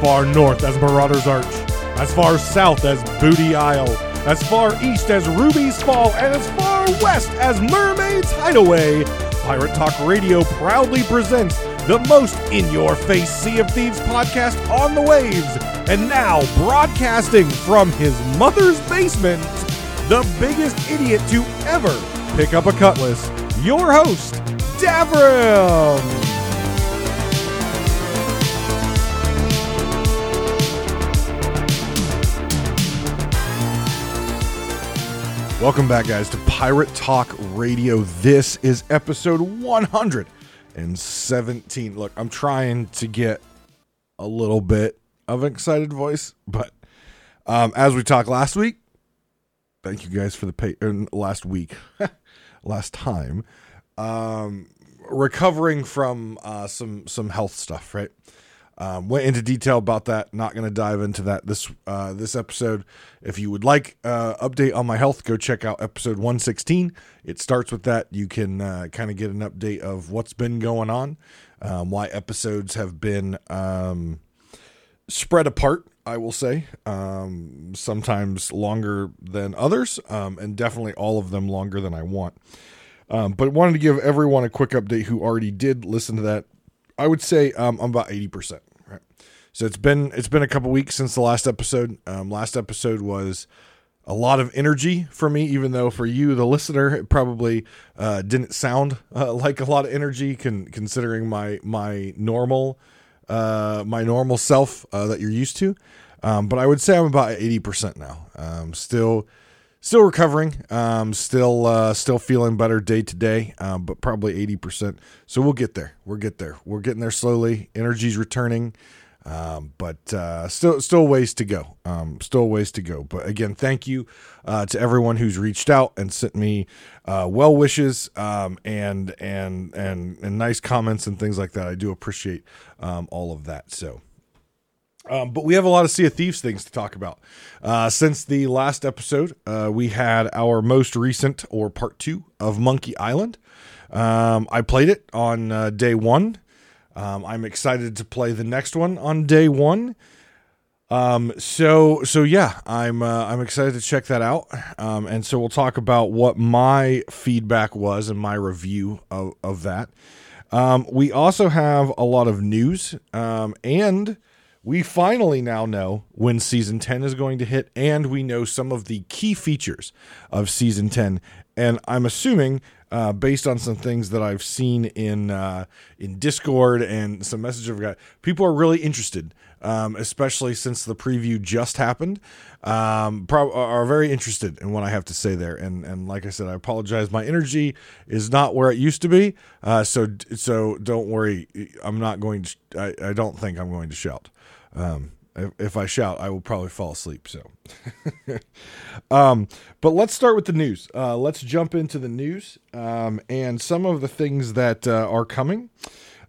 far north as Marauder's Arch, as far south as Booty Isle, as far east as Ruby's Fall, and as far west as Mermaid's Hideaway. Pirate Talk Radio proudly presents the most in your face Sea of Thieves podcast on the waves. And now, broadcasting from his mother's basement, the biggest idiot to ever pick up a cutlass, your host, Davrim. Welcome back, guys, to Pirate Talk Radio. This is episode 117. Look, I'm trying to get a little bit of an excited voice, but um, as we talked last week, thank you guys for the pay uh, last week, last time, um, recovering from uh, some some health stuff, right? Um, went into detail about that. Not going to dive into that this uh, this episode. If you would like uh, update on my health, go check out episode 116. It starts with that. You can uh, kind of get an update of what's been going on, um, why episodes have been um, spread apart. I will say um, sometimes longer than others, um, and definitely all of them longer than I want. Um, but wanted to give everyone a quick update who already did listen to that. I would say um, I'm about eighty percent. Right. So it's been it's been a couple weeks since the last episode. Um, last episode was a lot of energy for me, even though for you, the listener, it probably uh, didn't sound uh, like a lot of energy, con- considering my my normal uh, my normal self uh, that you're used to. Um, but I would say I'm about eighty percent now. Um, still still recovering um still uh still feeling better day to day um but probably 80% so we'll get there we'll get there we're getting there slowly energy's returning um but uh still still ways to go um still ways to go but again thank you uh to everyone who's reached out and sent me uh well wishes um and and and and nice comments and things like that i do appreciate um all of that so um, but we have a lot of Sea of Thieves things to talk about. Uh, since the last episode, uh, we had our most recent or part two of Monkey Island. Um, I played it on uh, day one. Um, I'm excited to play the next one on day one. Um, so so yeah, I'm uh, I'm excited to check that out. Um, and so we'll talk about what my feedback was and my review of of that. Um, we also have a lot of news um, and we finally now know when season 10 is going to hit and we know some of the key features of season 10 and i'm assuming uh, based on some things that i've seen in uh, in discord and some messages i've got people are really interested um, especially since the preview just happened um, pro- are very interested in what i have to say there. And and like i said i apologize. My energy is not where it used to be uh, so so don't worry. I'm not going to I, I don't think i'm going to shout. Um, if, I shout, I will probably fall asleep. So, um, but let's start with the news. Uh, let's jump into the news um, and some of the things that uh, are coming.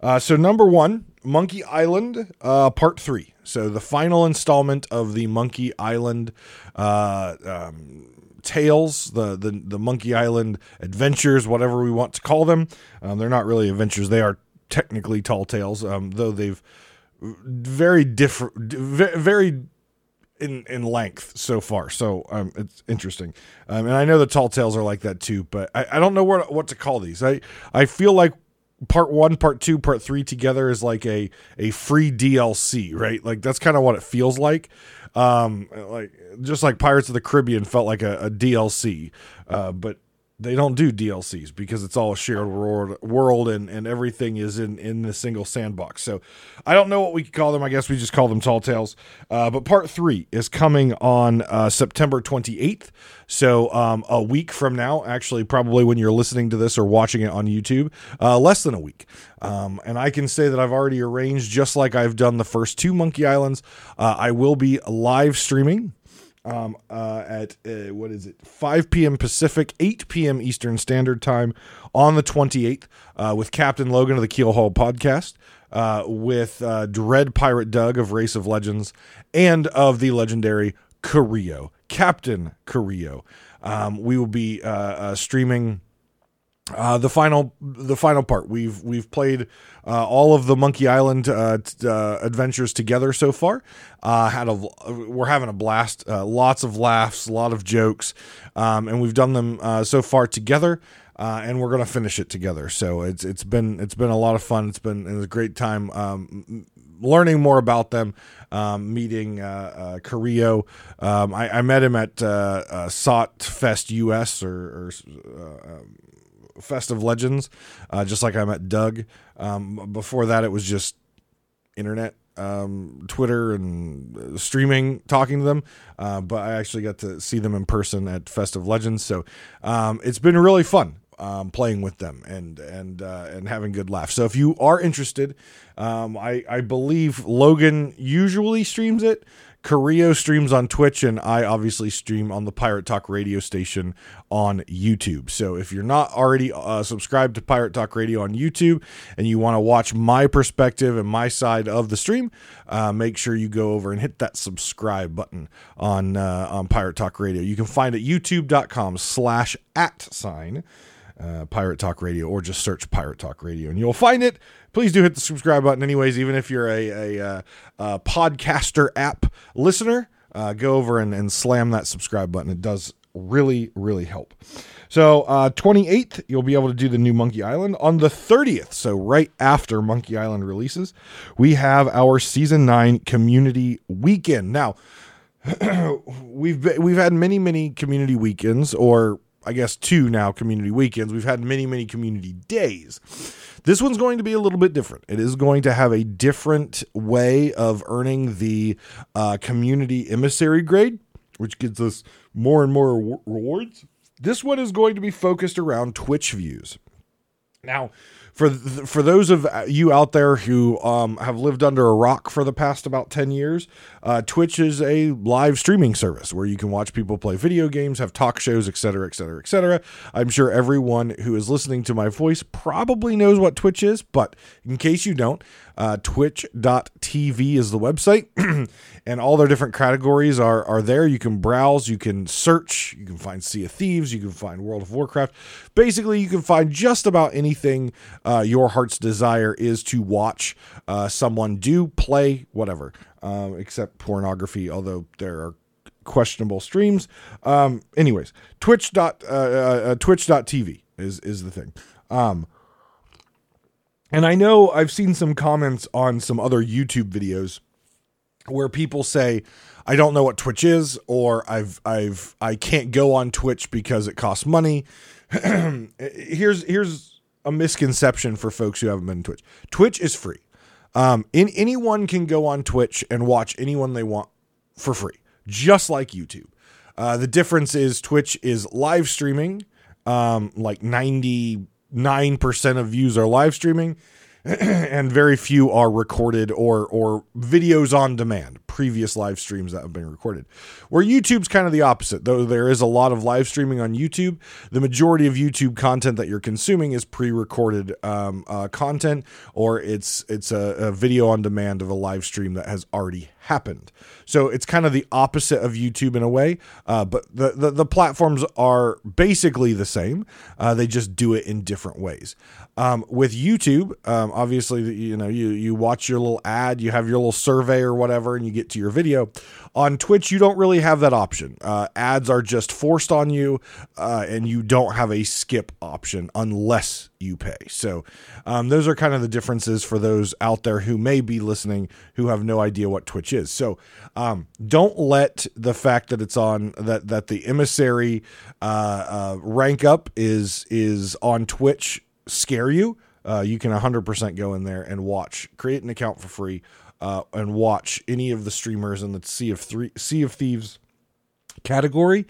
Uh, so, number one, Monkey Island uh, Part Three. So, the final installment of the Monkey Island uh, um, tales, the, the the Monkey Island adventures, whatever we want to call them. Um, they're not really adventures; they are technically tall tales, um, though they've very different, very in in length so far. So um, it's interesting, um, and I know the tall tales are like that too. But I, I don't know what what to call these. I I feel like part one, part two, part three together is like a a free DLC, right? Like that's kind of what it feels like. Um, like just like Pirates of the Caribbean felt like a, a DLC, uh, but they don't do DLCs because it's all a shared world, world and, and everything is in, in the single sandbox. So I don't know what we could call them. I guess we just call them Tall Tales. Uh, but part three is coming on uh, September 28th. So um, a week from now, actually, probably when you're listening to this or watching it on YouTube, uh, less than a week. Um, and I can say that I've already arranged, just like I've done the first two Monkey Islands, uh, I will be live streaming um, uh, at uh, what is it? 5 p.m pacific 8 p.m eastern standard time on the 28th uh, with captain logan of the keelhaul podcast uh, with uh, dread pirate doug of race of legends and of the legendary carrillo captain carrillo. Um, we will be uh, streaming uh, the final the final part we've we've played uh, all of the Monkey Island uh, t- uh, adventures together so far. Uh, had a we're having a blast, uh, lots of laughs, a lot of jokes, um, and we've done them so far together. and we're gonna finish it together. So it's it's been it's been a lot of fun. It's been, it a great time um, learning more about them, um, meeting uh, uh, Carrillo. Um, I, I, met him at uh, uh, SOT Fest US or, or Fest of Legends, uh, just like I met Doug. Um, before that, it was just internet, um, Twitter, and uh, streaming, talking to them. Uh, but I actually got to see them in person at Fest of Legends, so um, it's been really fun. Um, playing with them and and uh, and having good laughs. So if you are interested, um, I I believe Logan usually streams it. Carrillo streams on Twitch, and I obviously stream on the Pirate Talk radio station on YouTube. So if you're not already uh, subscribed to Pirate Talk Radio on YouTube and you want to watch my perspective and my side of the stream, uh, make sure you go over and hit that subscribe button on uh, on Pirate Talk Radio. You can find it youtube.com slash at sign uh, Pirate Talk Radio or just search Pirate Talk Radio and you'll find it. Please do hit the subscribe button, anyways, even if you're a, a, a, uh, a podcaster app listener. Uh, go over and, and slam that subscribe button. It does really, really help. So, uh, 28th, you'll be able to do the new Monkey Island. On the 30th, so right after Monkey Island releases, we have our season 9 community weekend. Now, we've been, we've had many many community weekends or I guess two now community weekends. We've had many, many community days. This one's going to be a little bit different. It is going to have a different way of earning the uh, community emissary grade, which gives us more and more rewards. This one is going to be focused around Twitch views. Now, for for those of you out there who um, have lived under a rock for the past about 10 years uh, twitch is a live streaming service where you can watch people play video games have talk shows etc etc etc i'm sure everyone who is listening to my voice probably knows what twitch is but in case you don't uh, twitch.tv is the website, and all their different categories are, are there. You can browse, you can search, you can find Sea of Thieves, you can find World of Warcraft. Basically, you can find just about anything uh, your heart's desire is to watch uh, someone do, play, whatever, um, except pornography, although there are questionable streams. Um, anyways, twitch dot uh, uh, twitch.tv is is the thing. Um, and I know I've seen some comments on some other YouTube videos where people say, I don't know what Twitch is, or I've I've I can't go on Twitch because it costs money. here's here's a misconception for folks who haven't been to Twitch. Twitch is free. Um, in, anyone can go on Twitch and watch anyone they want for free, just like YouTube. Uh, the difference is Twitch is live streaming, um, like ninety 9% of views are live streaming and very few are recorded or or videos on demand previous live streams that have been recorded. Where youtube's kind of the opposite. Though there is a lot of live streaming on youtube the majority of youtube content that you're consuming is pre-recorded um, uh, content or it's it's a, a video on demand of a live stream that has already happened so it's kind of the opposite of youtube in a way uh, but the, the, the platforms are basically the same uh, they just do it in different ways um, with YouTube, um, obviously, you know, you you watch your little ad, you have your little survey or whatever, and you get to your video. On Twitch, you don't really have that option. Uh, ads are just forced on you, uh, and you don't have a skip option unless you pay. So, um, those are kind of the differences for those out there who may be listening who have no idea what Twitch is. So, um, don't let the fact that it's on that that the emissary uh, uh rank up is is on Twitch scare you, uh, you can 100% go in there and watch, create an account for free, uh, and watch any of the streamers in the Sea of Three, Sea of Thieves category,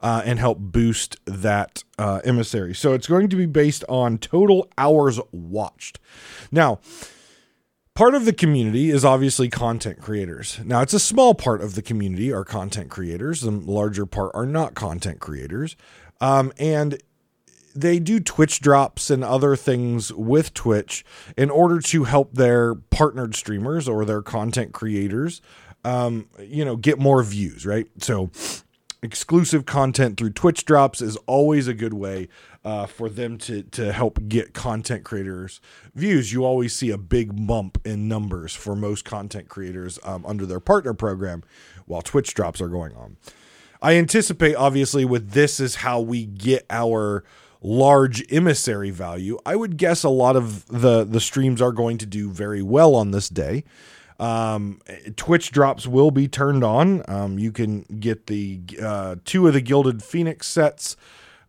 uh, and help boost that uh, emissary. So it's going to be based on total hours watched. Now. Part of the community is obviously content creators. Now, it's a small part of the community are content creators. The larger part are not content creators. Um, and they do Twitch drops and other things with Twitch in order to help their partnered streamers or their content creators, um, you know, get more views, right? So exclusive content through Twitch drops is always a good way uh, for them to to help get content creators views. You always see a big bump in numbers for most content creators um, under their partner program while Twitch drops are going on. I anticipate, obviously, with this is how we get our large emissary value. I would guess a lot of the the streams are going to do very well on this day. Um, Twitch drops will be turned on. Um, you can get the uh, two of the Gilded Phoenix sets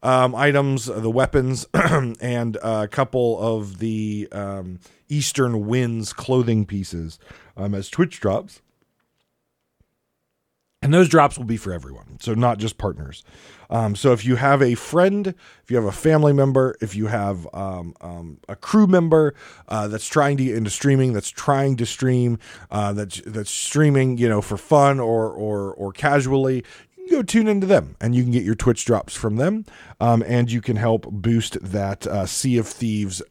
um, items, the weapons, and a couple of the um, Eastern Winds clothing pieces um, as Twitch drops. And those drops will be for everyone, so not just partners. Um, so if you have a friend, if you have a family member, if you have um, um, a crew member uh, that's trying to get into streaming, that's trying to stream, uh, that's that's streaming, you know, for fun or or or casually, go tune into them, and you can get your Twitch drops from them, um, and you can help boost that uh, Sea of Thieves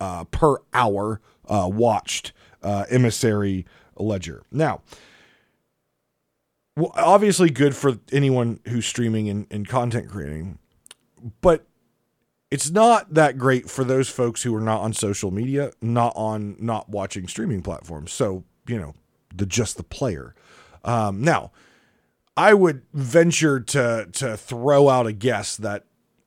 uh, per hour uh, watched uh, emissary ledger. Now well, obviously good for anyone who's streaming and, and content creating, but it's not that great for those folks who are not on social media, not on not watching streaming platforms. So you know, the just the player. Um, now, I would venture to to throw out a guess that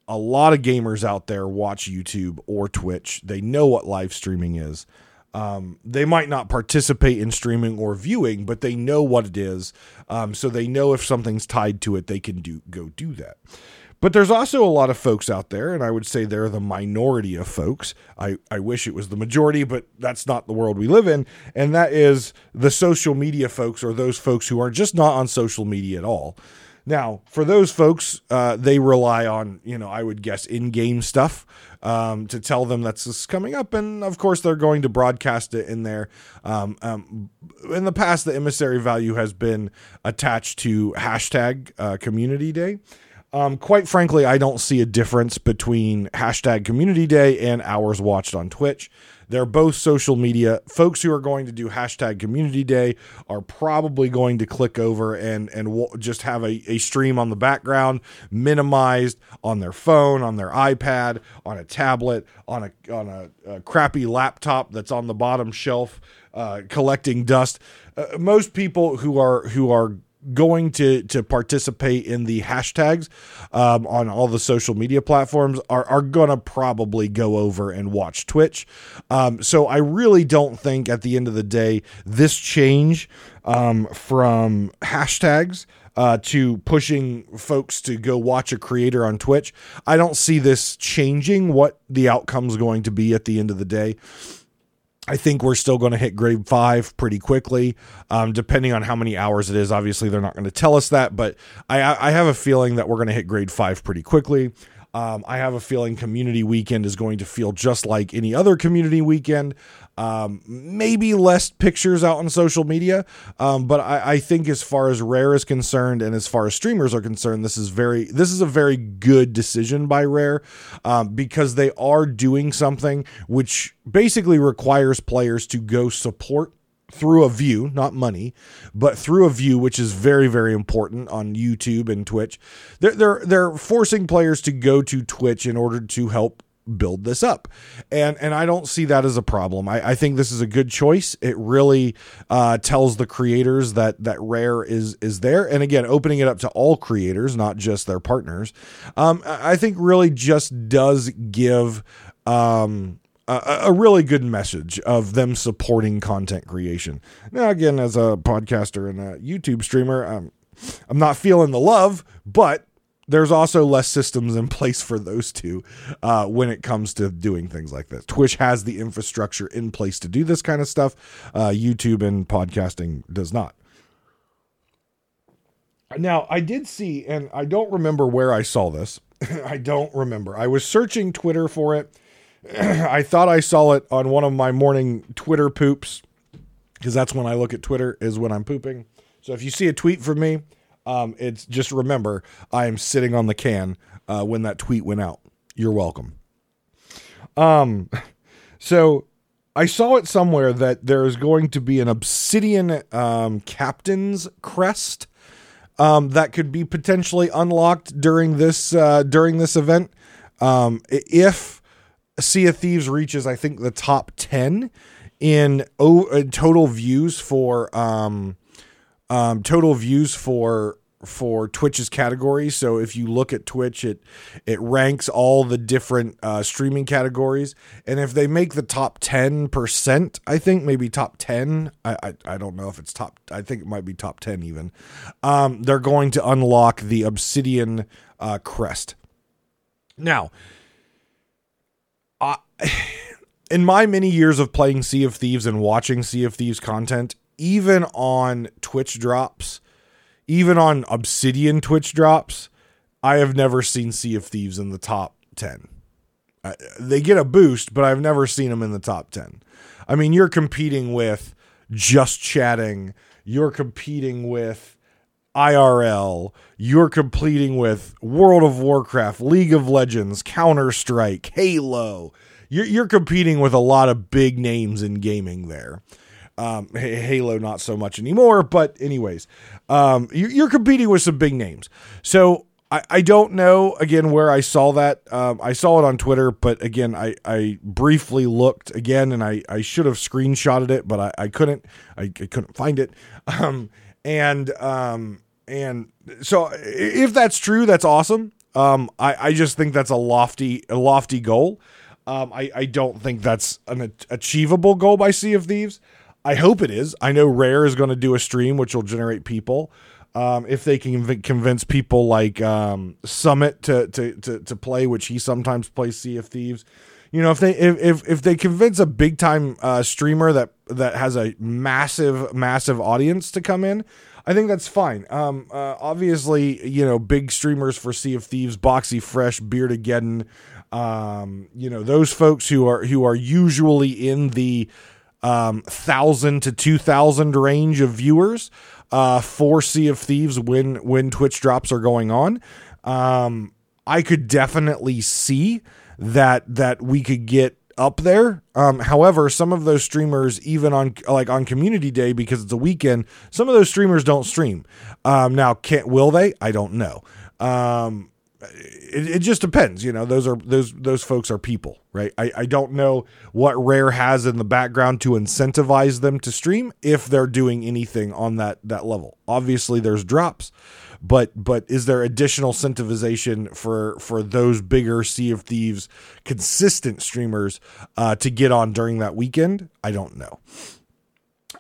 a lot of gamers out there watch YouTube or Twitch. They know what live streaming is. Um, they might not participate in streaming or viewing, but they know what it is. Um, so they know if something's tied to it, they can do go do that. But there's also a lot of folks out there, and I would say they're the minority of folks. I, I wish it was the majority, but that's not the world we live in. And that is the social media folks or those folks who are just not on social media at all. Now, for those folks, uh, they rely on, you know, I would guess in game stuff um, to tell them that's coming up. And of course, they're going to broadcast it in there. Um, um, in the past, the emissary value has been attached to hashtag uh, community day. Um, quite frankly, I don't see a difference between hashtag community day and hours watched on Twitch. They're both social media. Folks who are going to do hashtag community day are probably going to click over and and just have a, a stream on the background, minimized on their phone, on their iPad, on a tablet, on a on a, a crappy laptop that's on the bottom shelf, uh, collecting dust. Uh, most people who are who are going to to participate in the hashtags um, on all the social media platforms are are gonna probably go over and watch Twitch. Um, so I really don't think at the end of the day this change um, from hashtags. Uh, to pushing folks to go watch a creator on Twitch. I don't see this changing what the outcome is going to be at the end of the day. I think we're still going to hit grade five pretty quickly, um, depending on how many hours it is. Obviously, they're not going to tell us that, but I, I have a feeling that we're going to hit grade five pretty quickly. Um, I have a feeling community weekend is going to feel just like any other community weekend. Um, maybe less pictures out on social media, um, but I, I, think as far as Rare is concerned and as far as streamers are concerned, this is very this is a very good decision by Rare um, because they are doing something which basically requires players to go support through a view, not money, but through a view, which is very, very important on YouTube and Twitch. They're they're they're forcing players to go to Twitch in order to help build this up. And and i don't see that as a problem. I, I think this is a good choice. It really uh, tells the creators that that rare is is there. And again opening it up to all creators not just their partners um, i think really just does give um, a, a, really good message of them supporting content creation. Now, again, as a podcaster and a YouTube streamer, I'm, I'm not feeling the love, but there's also less systems in place for those two uh, when it comes to doing things like this. Twitch has the infrastructure in place to do this kind of stuff. Uh, YouTube and podcasting does not. Now, I did see, and I don't remember where I saw this. I don't remember. I was searching Twitter for it I thought I saw it on one of my morning Twitter poops because that's when I look at Twitter is when I'm pooping. So if you see a tweet from me, um, it's just remember I am sitting on the can uh, when that tweet went out. You're welcome. Um, so I saw it somewhere that there is going to be an obsidian um, captain's crest um, that could be potentially unlocked during this uh, during this event. Um, if Sea of Thieves reaches, I think, the top ten in, o- total views for um, um, total views for for Twitch's categories. So if you look at Twitch, it it ranks all the different uh, streaming categories, and if they make the top ten percent, I think maybe top ten. I, I, I don't know if it's top. I think it might be top ten even. Um, they're going to unlock the Obsidian uh, crest. Now, I. In my many years of playing Sea of Thieves and watching Sea of Thieves content, even on Twitch drops, even on Obsidian Twitch drops, I have never seen Sea of Thieves in the top 10. Uh, they get a boost, but I've never seen them in the top 10. I mean, you're competing with just chatting, you're competing with IRL, you're competing with World of Warcraft, League of Legends, Counter Strike, Halo. You're, you're competing with a lot of big names in gaming there. Um, Halo, not so much anymore, but anyways, um, you're competing with some big names. So I, I don't know again where I saw that. Um, I saw it on Twitter, but again, I, I briefly looked again, and I, I should have screenshotted it, but I, I couldn't. I, I couldn't find it. Um, and um, and so if that's true, that's awesome. Um, I, I just think that's a lofty a lofty goal. Um, I, I don't think that's an achievable goal by Sea of Thieves. I hope it is. I know Rare is going to do a stream which will generate people. Um, if they can convince people like um, Summit to, to to to play, which he sometimes plays Sea of Thieves, you know, if they if if, if they convince a big time uh, streamer that that has a massive massive audience to come in, I think that's fine. Um, uh, obviously, you know, big streamers for Sea of Thieves, Boxy Fresh, Beardageddon, um, you know, those folks who are who are usually in the um, thousand to two thousand range of viewers uh, for Sea of Thieves when when Twitch drops are going on. Um, I could definitely see that that we could get up there. Um, however, some of those streamers, even on like on Community Day, because it's a weekend, some of those streamers don't stream. Um, now, can't will they? I don't know. Um, it, it just depends you know those are those those folks are people right? I, I don't know what rare has in the background to incentivize them to stream if they're doing anything on that that level. Obviously there's drops but but is there additional incentivization for for those bigger sea of thieves consistent streamers uh, to get on during that weekend? I don't know.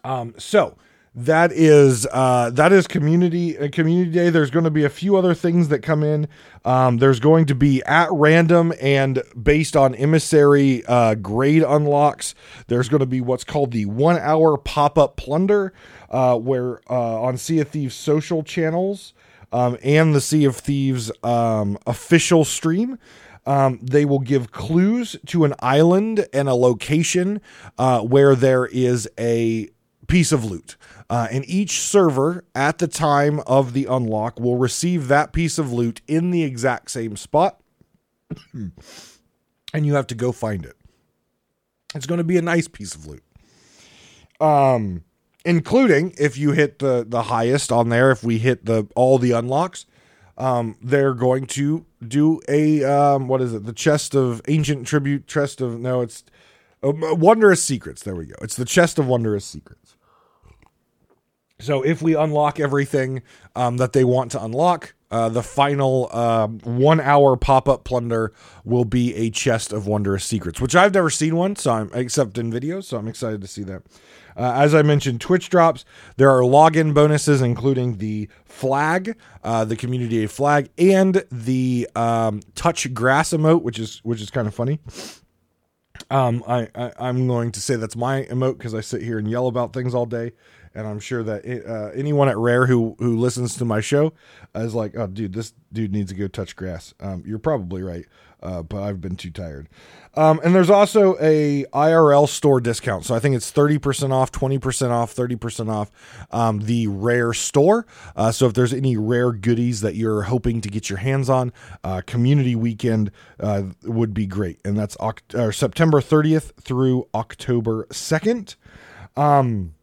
Um so that is uh, that is community uh, community day. There's going to be a few other things that come in. Um, there's going to be at random and based on emissary uh, grade unlocks. There's going to be what's called the one hour pop up plunder, uh, where uh, on Sea of Thieves social channels um, and the Sea of Thieves um, official stream. Um, they will give clues to an island and a location uh, where there is a piece of loot. Uh, and each server at the time of the unlock will receive that piece of loot in the exact same spot. and you have to go find it. It's going to be a nice piece of loot. Um, including if you hit the the highest on there, if we hit the all the unlocks, um, they're going to do a um, what is it? The chest of ancient tribute, chest of no, it's uh, wondrous secrets. There we go. It's the chest of wondrous secrets. So if we unlock everything um, that they want to unlock, uh, the final uh, one hour pop up plunder will be a chest of wondrous secrets, which I've never seen one, so I'm except in videos. So I'm excited to see that. Uh, as I mentioned, Twitch drops. There are login bonuses, including the flag, uh, the community flag, and the um, touch grass emote, which is which is kind of funny. Um, I, I am going to say that's my emote because I sit here and yell about things all day and I'm sure that it, uh, anyone at Rare who who listens to my show is like, "Oh, dude, this dude needs to go touch grass." Um, you're probably right, uh, but I've been too tired. Um, and there's also a IRL store discount, so I think it's thirty percent off, twenty percent off, thirty percent off um, the Rare store. Uh, so if there's any Rare goodies that you're hoping to get your hands on, uh, Community Weekend uh, would be great, and that's Oct- September 30th through October 2nd. Um,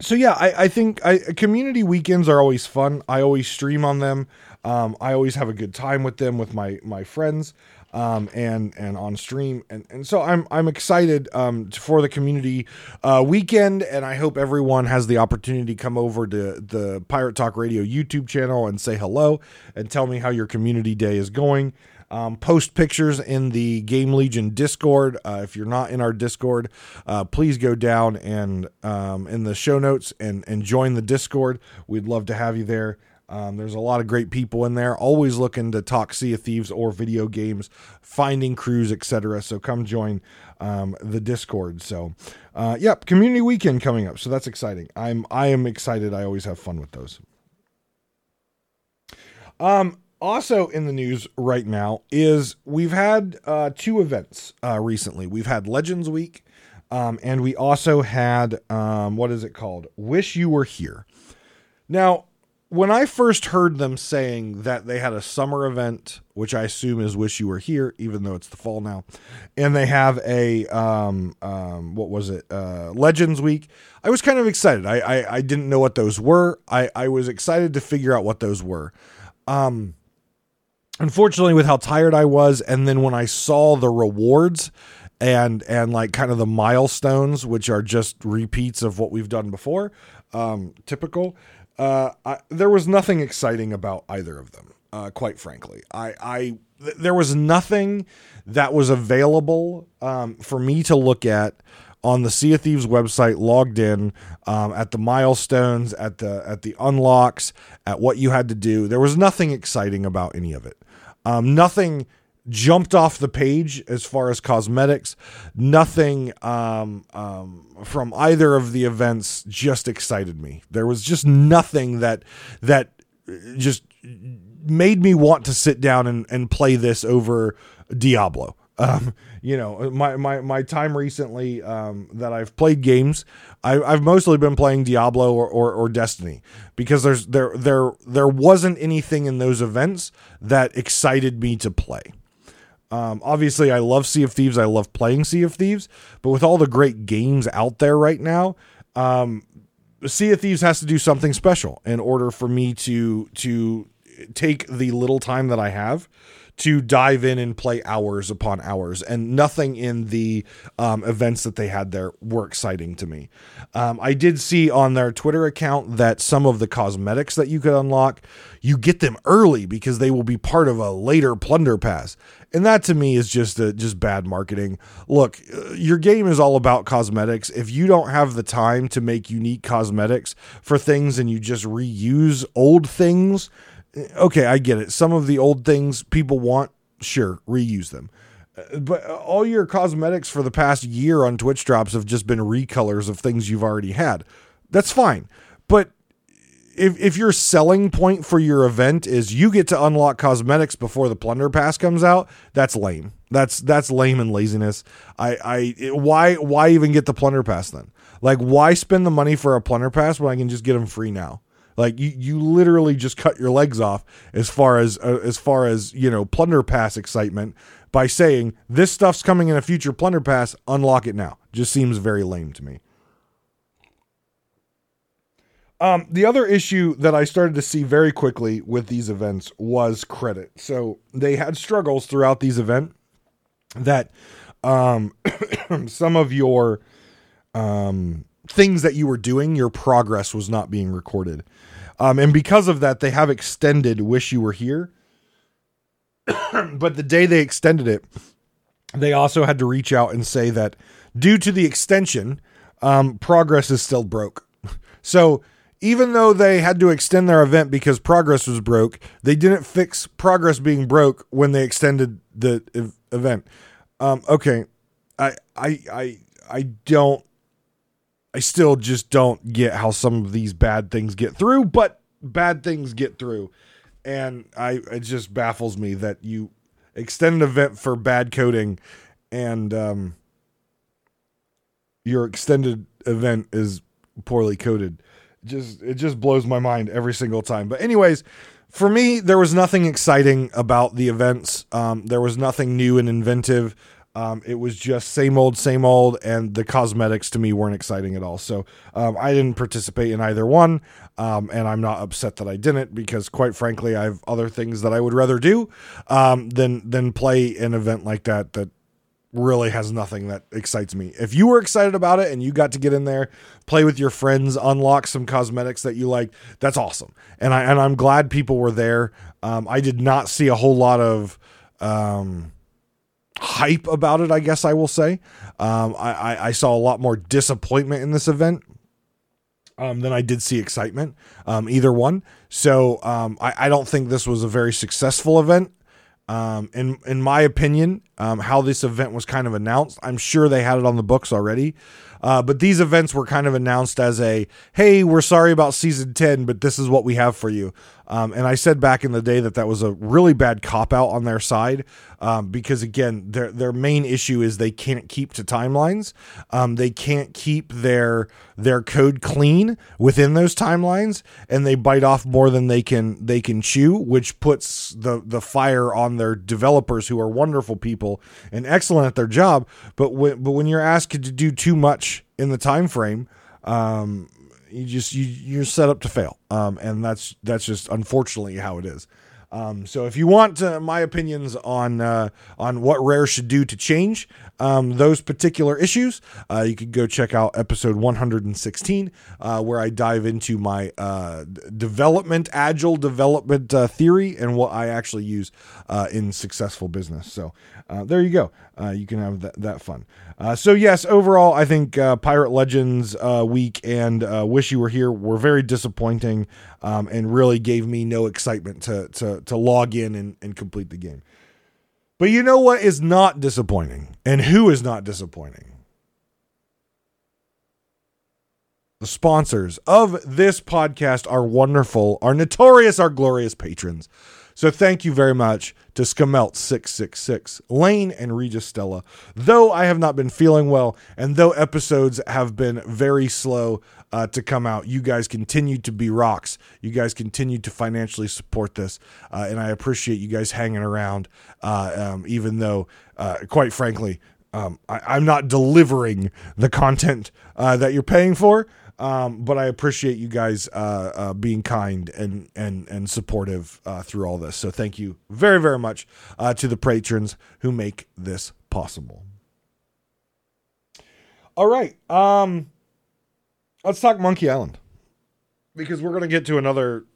so yeah, I, I think I, community weekends are always fun. I always stream on them. Um, I always have a good time with them with my my friends um, and and on stream, and and so I'm I'm excited um, for the community uh, weekend, and I hope everyone has the opportunity to come over to the Pirate Talk Radio YouTube channel and say hello and tell me how your community day is going. Um, post pictures in the Game Legion Discord. Uh, if you're not in our Discord, uh, please go down and um, in the show notes and and join the Discord. We'd love to have you there. Um, there's a lot of great people in there, always looking to talk Sea of Thieves or video games, finding crews, etc. So come join um, the Discord. So, uh, yep, community weekend coming up. So that's exciting. I'm I am excited. I always have fun with those. Um, also in the news right now is we've had uh, two events uh, recently. We've had Legends Week, um, and we also had um, what is it called? Wish You Were Here. Now, when I first heard them saying that they had a summer event, which I assume is "Wish You Were Here," even though it's the fall now, and they have a um, um, what was it, uh, Legends Week, I was kind of excited. I, I I didn't know what those were. I I was excited to figure out what those were. Um, unfortunately, with how tired I was, and then when I saw the rewards and and like kind of the milestones, which are just repeats of what we've done before, um, typical uh, I, there was nothing exciting about either of them. Uh, quite frankly, I, I th- there was nothing that was available um, for me to look at on the Sea of Thieves website, logged in um, at the milestones, at the at the unlocks, at what you had to do. There was nothing exciting about any of it. Um, nothing jumped off the page as far as cosmetics. Nothing um, um, from either of the events just excited me. There was just nothing that that just made me want to sit down and, and play this over Diablo. Um, you know, my, my, my time recently um, that I've played games, I, have mostly been playing Diablo or, or, or, Destiny because there's there there there wasn't anything in those events that excited me to play. Um, obviously, I love Sea of Thieves. I love playing Sea of Thieves. But with all the great games out there right now, um, Sea of Thieves has to do something special in order for me to to take the little time that I have to dive in and play hours upon hours. And nothing in the um, events that they had there were exciting to me. Um, I did see on their Twitter account that some of the cosmetics that you could unlock, you get them early because they will be part of a later plunder pass. And that to me is just a, just bad marketing. Look, uh, your game is all about cosmetics. If you don't have the time to make unique cosmetics for things and you just reuse old things, okay, I get it. Some of the old things people want, sure, reuse them. Uh, but all your cosmetics for the past year on Twitch drops have just been recolors of things you've already had. That's fine. But if, if your selling point for your event is you get to unlock cosmetics before the plunder pass comes out, that's lame. That's that's lame and laziness. I I why why even get the plunder pass then? Like why spend the money for a plunder pass when I can just get them free now? Like you, you literally just cut your legs off as far as uh, as far as you know plunder pass excitement by saying this stuff's coming in a future plunder pass. Unlock it now. Just seems very lame to me. Um, the other issue that I started to see very quickly with these events was credit. So they had struggles throughout these events that um, some of your um, things that you were doing, your progress was not being recorded. Um, and because of that, they have extended Wish You Were Here. but the day they extended it, they also had to reach out and say that due to the extension, um, progress is still broke. So even though they had to extend their event because progress was broke, they didn't fix progress being broke when they extended the ev- event. Um, okay, I I I I don't I still just don't get how some of these bad things get through, but bad things get through. And I it just baffles me that you extend an event for bad coding and um, your extended event is poorly coded. Just it just blows my mind every single time. But anyways, for me, there was nothing exciting about the events. Um, there was nothing new and inventive. Um, it was just same old, same old, and the cosmetics to me weren't exciting at all. So um, I didn't participate in either one, um, and I'm not upset that I didn't because, quite frankly, I have other things that I would rather do um, than than play an event like that. That really has nothing that excites me. If you were excited about it and you got to get in there, play with your friends, unlock some cosmetics that you like, that's awesome. And I and I'm glad people were there. Um, I did not see a whole lot of um, hype about it. I guess I will say. Um, I, I, I saw a lot more disappointment in this event. Um, than I did see excitement, um, either one. So um, I, I don't think this was a very successful event. Um, in in my opinion, um, how this event was kind of announced, I'm sure they had it on the books already. Uh, but these events were kind of announced as a, hey, we're sorry about season 10, but this is what we have for you. Um, and I said back in the day that that was a really bad cop out on their side um, because, again, their, their main issue is they can't keep to timelines. Um, they can't keep their their code clean within those timelines, and they bite off more than they can they can chew, which puts the the fire on their developers who are wonderful people and excellent at their job. But when but when you're asked to do too much in the time frame, um, you just you you're set up to fail, um, and that's that's just unfortunately how it is. Um, so if you want uh, my opinions on uh, on what Rare should do to change um, those particular issues, uh, you can go check out episode 116, uh, where I dive into my uh, development, agile development uh, theory, and what I actually use in successful business. So Uh, there you go. Uh, you can have that, that fun. Uh, so yes, overall, I think Pirate Legends week and Wish You Were Here were very disappointing um, and really gave me no excitement to to to log in and, and complete the game. But you know what is not disappointing, and who is not disappointing? The sponsors of this podcast are wonderful, are notorious, are glorious patrons. So thank you very much to Skamelt666, Lane, and Regis Stella. Though I have not been feeling well, and though episodes have been very slow uh, to come out, you guys continue to be rocks. You guys continue to financially support this, uh, and I appreciate you guys hanging around, uh, um, even though, uh, quite frankly, um, I, am not delivering the content uh, that you're paying for. Um, but I appreciate you guys uh, uh, being kind and and and supportive uh, through all this. So thank you very very much uh, to the patrons who make this possible. All right, um, let's talk Monkey Island because we're going to get to another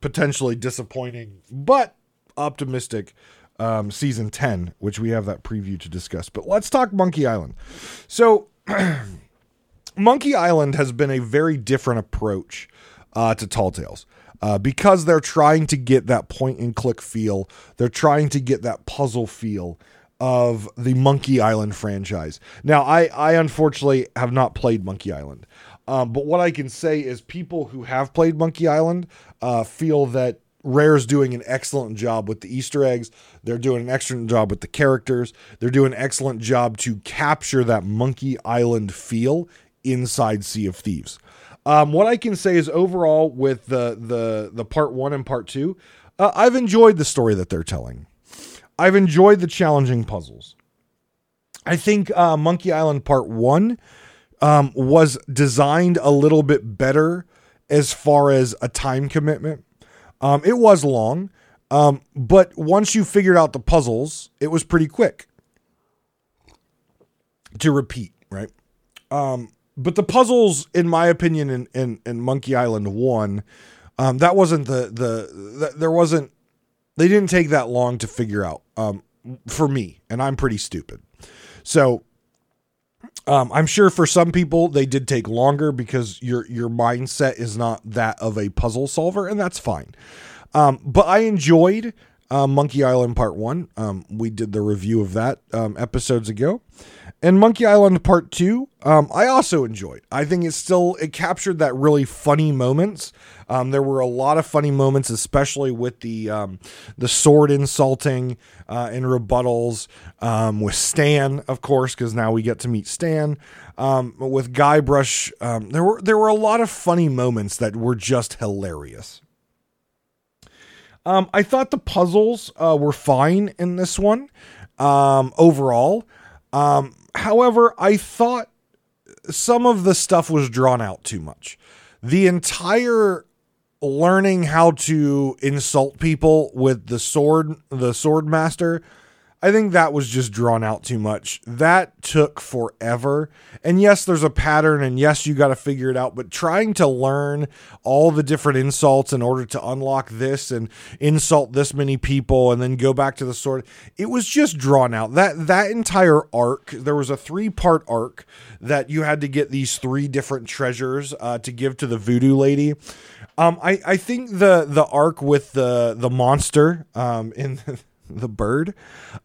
potentially disappointing but optimistic um, season 10, which we have that preview to discuss. But let's talk Monkey Island. So. Monkey Island has been a very different approach uh, to Tall Tales. Uh, because they're trying to get that point and click feel, they're trying to get that puzzle feel of the Monkey Island franchise. Now, I, I unfortunately have not played Monkey Island, um, but what I can say is people who have played Monkey Island uh, feel that Rare's doing an excellent job with the Easter eggs. They're doing an excellent job with the characters. They're doing an excellent job to capture that Monkey Island feel inside Sea of Thieves. Um, what I can say is overall with the the the part one and part two, uh, I've enjoyed the story that they're telling. I've enjoyed the challenging puzzles. I think uh, Monkey Island Part One um, was designed a little bit better as far as a time commitment. Um, it was long, um, but once you figured out the puzzles, it was pretty quick to repeat. Right. Um, but the puzzles, in my opinion, in in, in Monkey Island one, um, that wasn't the, the, the there wasn't they didn't take that long to figure out um, for me, and I'm pretty stupid. So um, I'm sure for some people they did take longer because your your mindset is not that of a puzzle solver, and that's fine. Um, but I enjoyed uh, Monkey Island Part One. Um, we did the review of that um, episodes ago, and Monkey Island Part 2, um, I also enjoyed. I think it still it captured that really funny moments. Um, there were a lot of funny moments, especially with the um, the sword insulting uh, and rebuttals with Stan, of course, because now we get to meet Stan. With Guybrush, there were there were a lot of funny moments that were just hilarious. I thought the puzzles uh, were fine in this one overall. Um, however, I thought some of the stuff was drawn out too much. The entire learning how to insult people with the sword, the sword master, I think that was just drawn out too much. That took forever. And yes, there's a pattern, and yes, you got to figure it out. But trying to learn all the different insults in order to unlock this and insult this many people, and then go back to the sword, it was just drawn out. That that entire arc, there was a three part arc that you had to get these three different treasures uh, to give to the voodoo lady. Um, I I think the the arc with the the monster um in. the bird.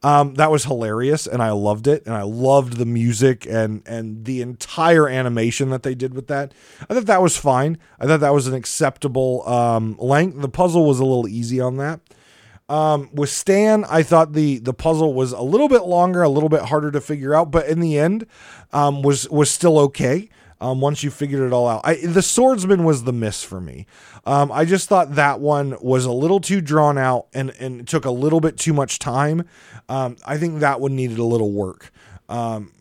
Um, that was hilarious, and I loved it, and I loved the music and and the entire animation that they did with that. I thought that was fine. I thought that was an acceptable um, length. The puzzle was a little easy on that. Um, with Stan, I thought the the puzzle was a little bit longer, a little bit harder to figure out, but in the end, um, was was still okay um, once you figured it all out. I, the swordsman was the miss for me. Um, I just thought that one was a little too drawn out and, and took a little bit too much time. Um, I think that one needed a little work. Um,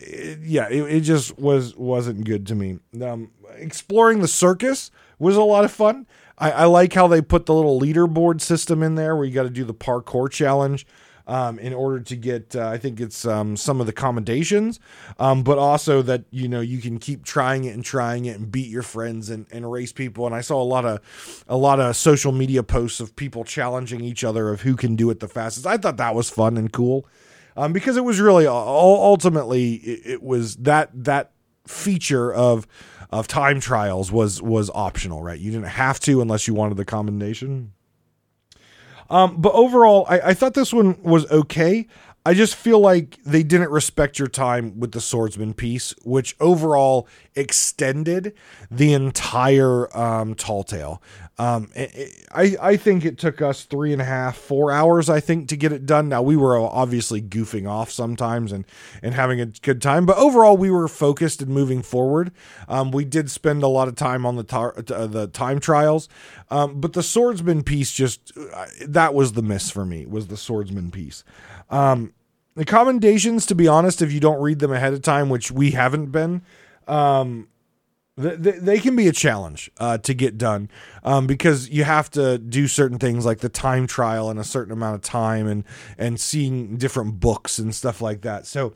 it, yeah, it, it, just was wasn't good to me. Um, exploring the circus was a lot of fun. I, I like how they put the little leaderboard system in there where you got to do the parkour challenge um, in order to get, uh, I think it's um, some of the commendations, um, but also that you know you can keep trying it and trying it and beat your friends and, and race people. And I saw a lot of a lot of social media posts of people challenging each other of who can do it the fastest. I thought that was fun and cool um, because it was really ultimately it, it was that that feature of of time trials was was optional, right? You didn't have to unless you wanted the commendation. Um, but overall, I, I thought this one was okay. I just feel like they didn't respect your time with the swordsman piece, which overall extended the entire um, tall tale. Um, it, it, I I think it took us three and a half, four hours, I think, to get it done. Now we were obviously goofing off sometimes and and having a good time, but overall we were focused and moving forward. Um, we did spend a lot of time on the tar- uh, the time trials, um, but the swordsman piece just uh, that was the miss for me was the swordsman piece. Um, the commendations, to be honest, if you don't read them ahead of time, which we haven't been, um, they, can be a challenge uh, to get done um, because you have to do certain things like the time trial in a certain amount of time and and seeing different books and stuff like that. So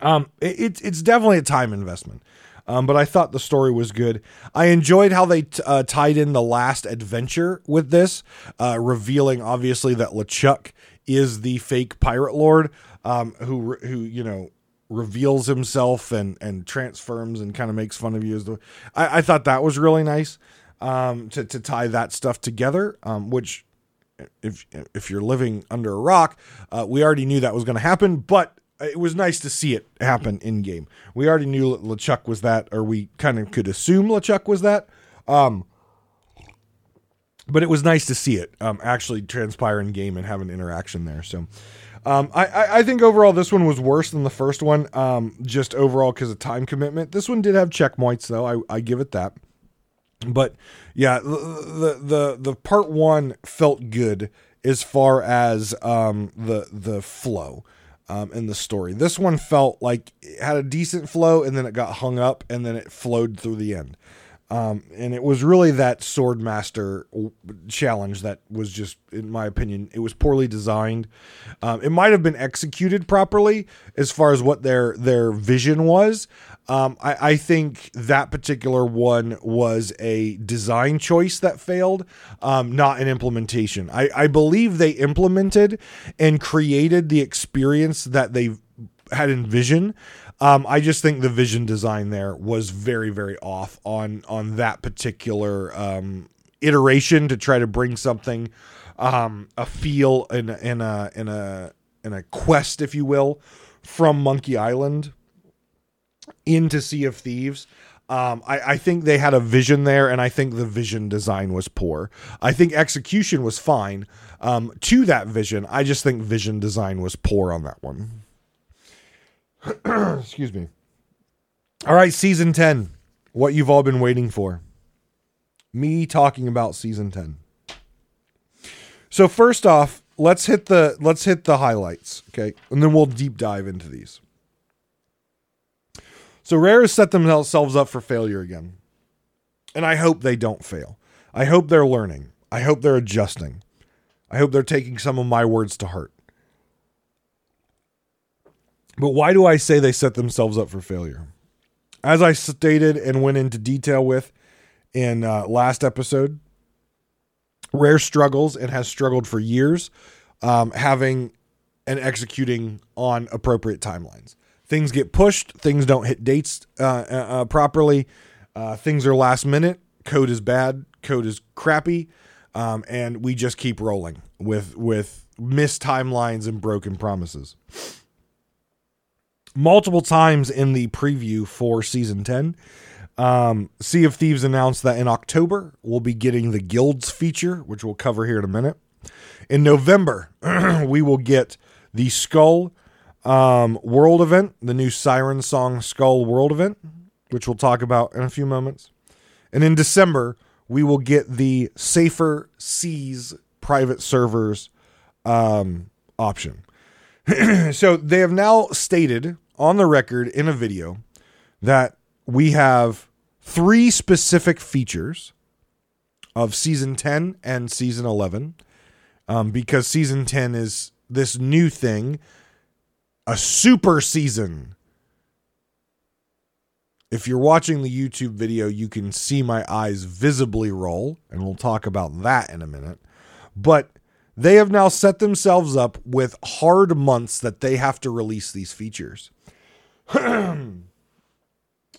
um, it, it's definitely a time investment. Um, but I thought the story was good. I enjoyed how they t- uh, tied in the last adventure with this, uh, revealing obviously that LeChuck is the fake pirate lord um, who who you know reveals himself and and transforms and kind of makes fun of you as the I, I thought that was really nice um, to to tie that stuff together um, which if if you're living under a rock uh, we already knew that was going to happen but it was nice to see it happen in game we already knew LeChuck was that or we kind of could assume LeChuck was that um, but it was nice to see it um, actually transpire in game and have an interaction there so um, I, I think overall this one was worse than the first one, um, just overall because of time commitment. This one did have checkpoints though. I, I give it that. But yeah, the, the the part one felt good as far as um, the the flow um, in the story. This one felt like it had a decent flow, and then it got hung up, and then it flowed through the end. Um, and it was really that Swordmaster challenge that was just, in my opinion, it was poorly designed. Um, it might have been executed properly as far as what their their vision was. Um, I, I, think that particular one was a design choice that failed, um, not an implementation. I, I believe they implemented and created the experience that they had envisioned um, I just think the vision design there was very, very off on on that particular um, iteration to try to bring something, um, a feel in in a in a in a quest, if you will, from Monkey Island into Sea of Thieves. Um, I, I, think they had a vision there, and I think the vision design was poor. I think execution was fine um, to that vision. I just think vision design was poor on that one. Excuse me. All right, season 10. What you've all been waiting for. Me talking about season 10. So, first off, let's hit the let's hit the highlights, okay? And then we'll deep dive into these. So Rare has set themselves up for failure again. And I hope they don't fail. I hope they're learning. I hope they're adjusting. I hope they're taking some of my words to heart. But why do I say they set themselves up for failure? As I stated and went into detail with in uh, last episode, Rare struggles and has struggled for years um, having and executing on appropriate timelines. Things get pushed, things don't hit dates uh, uh, uh properly, uh, things are last minute, code is bad, code is crappy, um, and we just keep rolling with with missed timelines and broken promises multiple times in the preview for season 10. Um, sea of Thieves announced that in October we'll be getting the guilds feature, which we'll cover here in a minute. In November, we will get the Skull um, World event, the new Siren Song Skull World event, which we'll talk about in a few moments. And in December, we will get the Safer Seas private servers um, option. so they have now stated on the record in a video that we have three specific features of season 10 and season 11 um, because season 10 is this new thing a super season if you're watching the YouTube video, you can see my eyes visibly roll, and we'll talk about that in a minute. But they have now set themselves up with hard months that they have to release these features.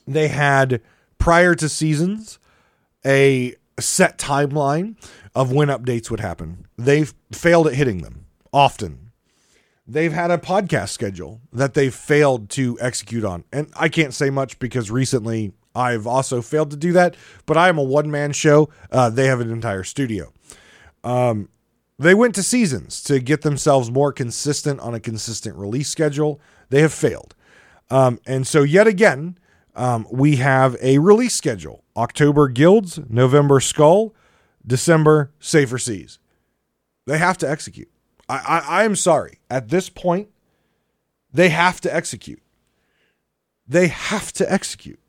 they had prior to seasons a set timeline of when updates would happen. They've failed at hitting them often. They've had a podcast schedule that they've failed to execute on. And I can't say much because recently I've also failed to do that, but I am a one man show. Uh, they have an entire studio. Um, they went to seasons to get themselves more consistent on a consistent release schedule. They have failed. Um, and so, yet again, um, we have a release schedule October Guilds, November Skull, December Safer Seas. They have to execute. I, I, I am sorry. At this point, they have to execute. They have to execute.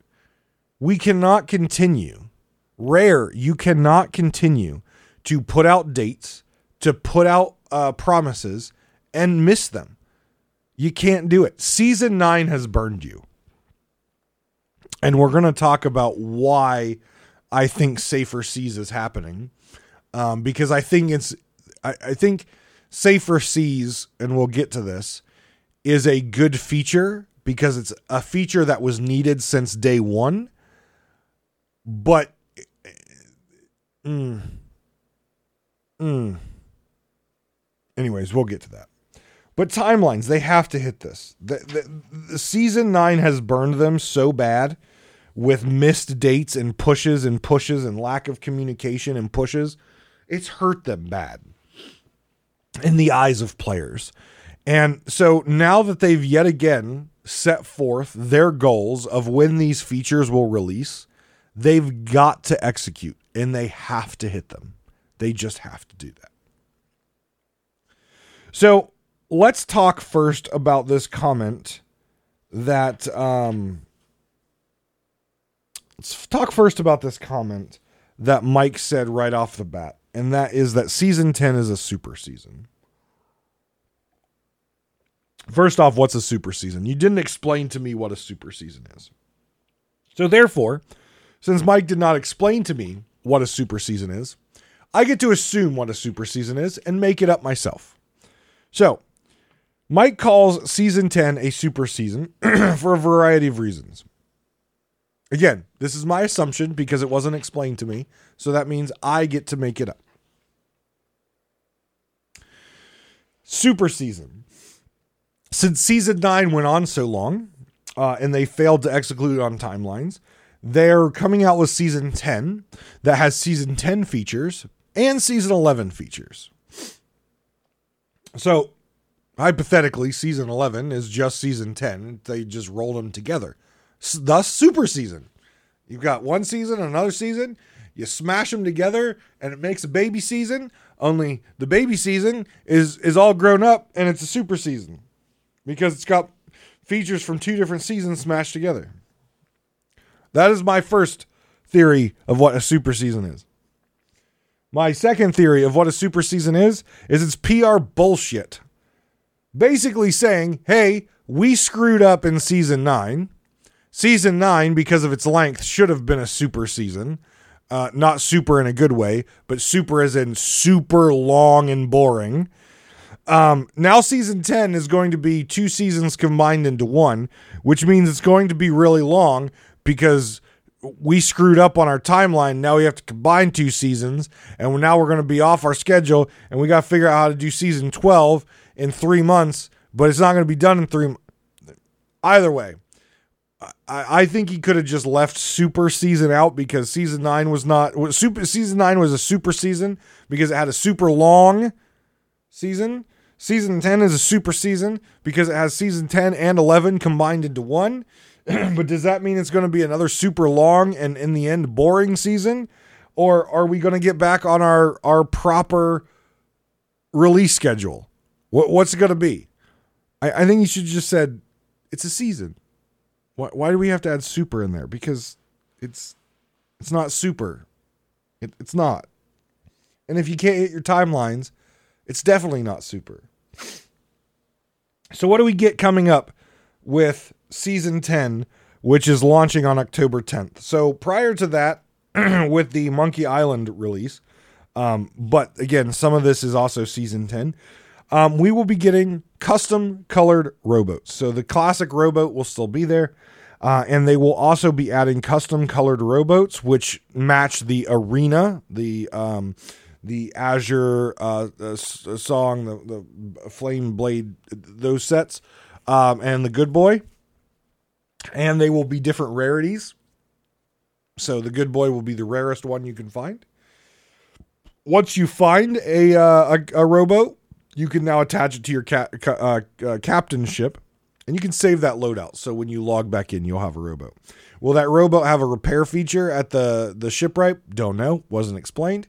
We cannot continue. Rare, you cannot continue to put out dates, to put out uh, promises, and miss them. You can't do it. Season nine has burned you. And we're going to talk about why I think Safer Seas is happening. Um, because I think it's, I, I think Safer Seas, and we'll get to this, is a good feature because it's a feature that was needed since day one. But, mm, mm. anyways, we'll get to that. But timelines, they have to hit this. The, the, the, season nine has burned them so bad with missed dates and pushes and pushes and lack of communication and pushes. It's hurt them bad in the eyes of players. And so now that they've yet again set forth their goals of when these features will release, they've got to execute and they have to hit them. They just have to do that. So let's talk first about this comment that um let's talk first about this comment that Mike said right off the bat and that is that season 10 is a super season. First off, what's a super season? You didn't explain to me what a super season is. So therefore, since Mike did not explain to me what a super season is, I get to assume what a super season is and make it up myself. So, Mike calls season 10 a super season for a variety of reasons. Again, this is my assumption because it wasn't explained to me. So that means I get to make it up. Super season. Since season 9 went on so long uh, and they failed to execute on timelines, they're coming out with season 10 that has season 10 features and season 11 features. So hypothetically, season 11 is just season 10. They just rolled them together. Thus, super season. You've got one season, another season. You smash them together, and it makes a baby season. Only the baby season is is all grown up and it's a super season because it's got features from two different seasons smashed together. That is my first theory of what a super season is. My second theory of what a super season is is it's PR bullshit. Basically saying, "Hey, we screwed up in season 9. Season 9 because of its length should have been a super season." Uh, not super in a good way, but super as in super long and boring. Um, now season 10 is going to be two seasons combined into one, which means it's going to be really long because we screwed up on our timeline. Now we have to combine two seasons, and now we're going to be off our schedule, and we got to figure out how to do season 12 in three months, but it's not going to be done in three. Either way, I, I think he could have just left super season out because season nine was not super season nine was a super season because it had a super long season. Season 10 is a super season because it has season 10 and 11 combined into one. but does that mean it's going to be another super long and in the end boring season? Or are we going to get back on our, our proper release schedule? What, what's it going to be? I, I think you should just said it's a season. Why, why do we have to add super in there? Because it's it's not super. It, it's not. And if you can't hit your timelines, it's definitely not super. So what do we get coming up with season 10, which is launching on October 10th? So prior to that, with the Monkey Island release, um, but again, some of this is also season 10. Um, we will be getting custom colored rowboats. So the classic rowboat will still be there. Uh, and they will also be adding custom colored rowboats, which match the arena, the um, the Azure uh, uh, song, the, the Flame Blade, those sets, um, and the Good Boy. And they will be different rarities. So the Good Boy will be the rarest one you can find. Once you find a uh, a, a rowboat, you can now attach it to your ca- uh, uh, captain ship and you can save that loadout. So when you log back in, you'll have a rowboat. Will that rowboat have a repair feature at the the shipwright? Don't know. Wasn't explained.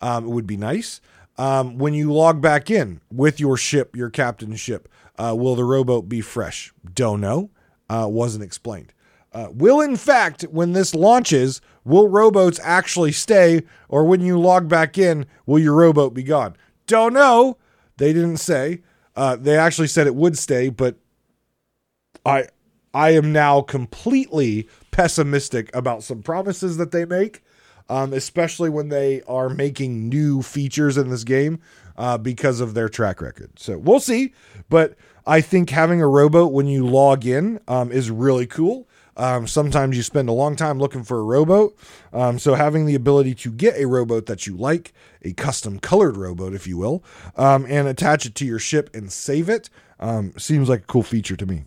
Um, it would be nice. Um, when you log back in with your ship, your captain's ship, uh, will the rowboat be fresh? Don't know. Uh, wasn't explained. Uh, will in fact, when this launches, will rowboats actually stay, or when you log back in, will your rowboat be gone? Don't know. They didn't say. Uh, they actually said it would stay, but I I am now completely pessimistic about some promises that they make, um, especially when they are making new features in this game uh, because of their track record. So we'll see. But I think having a rowboat when you log in um, is really cool. Um, sometimes you spend a long time looking for a rowboat. Um, so having the ability to get a rowboat that you like, a custom colored rowboat, if you will, um, and attach it to your ship and save it um, seems like a cool feature to me.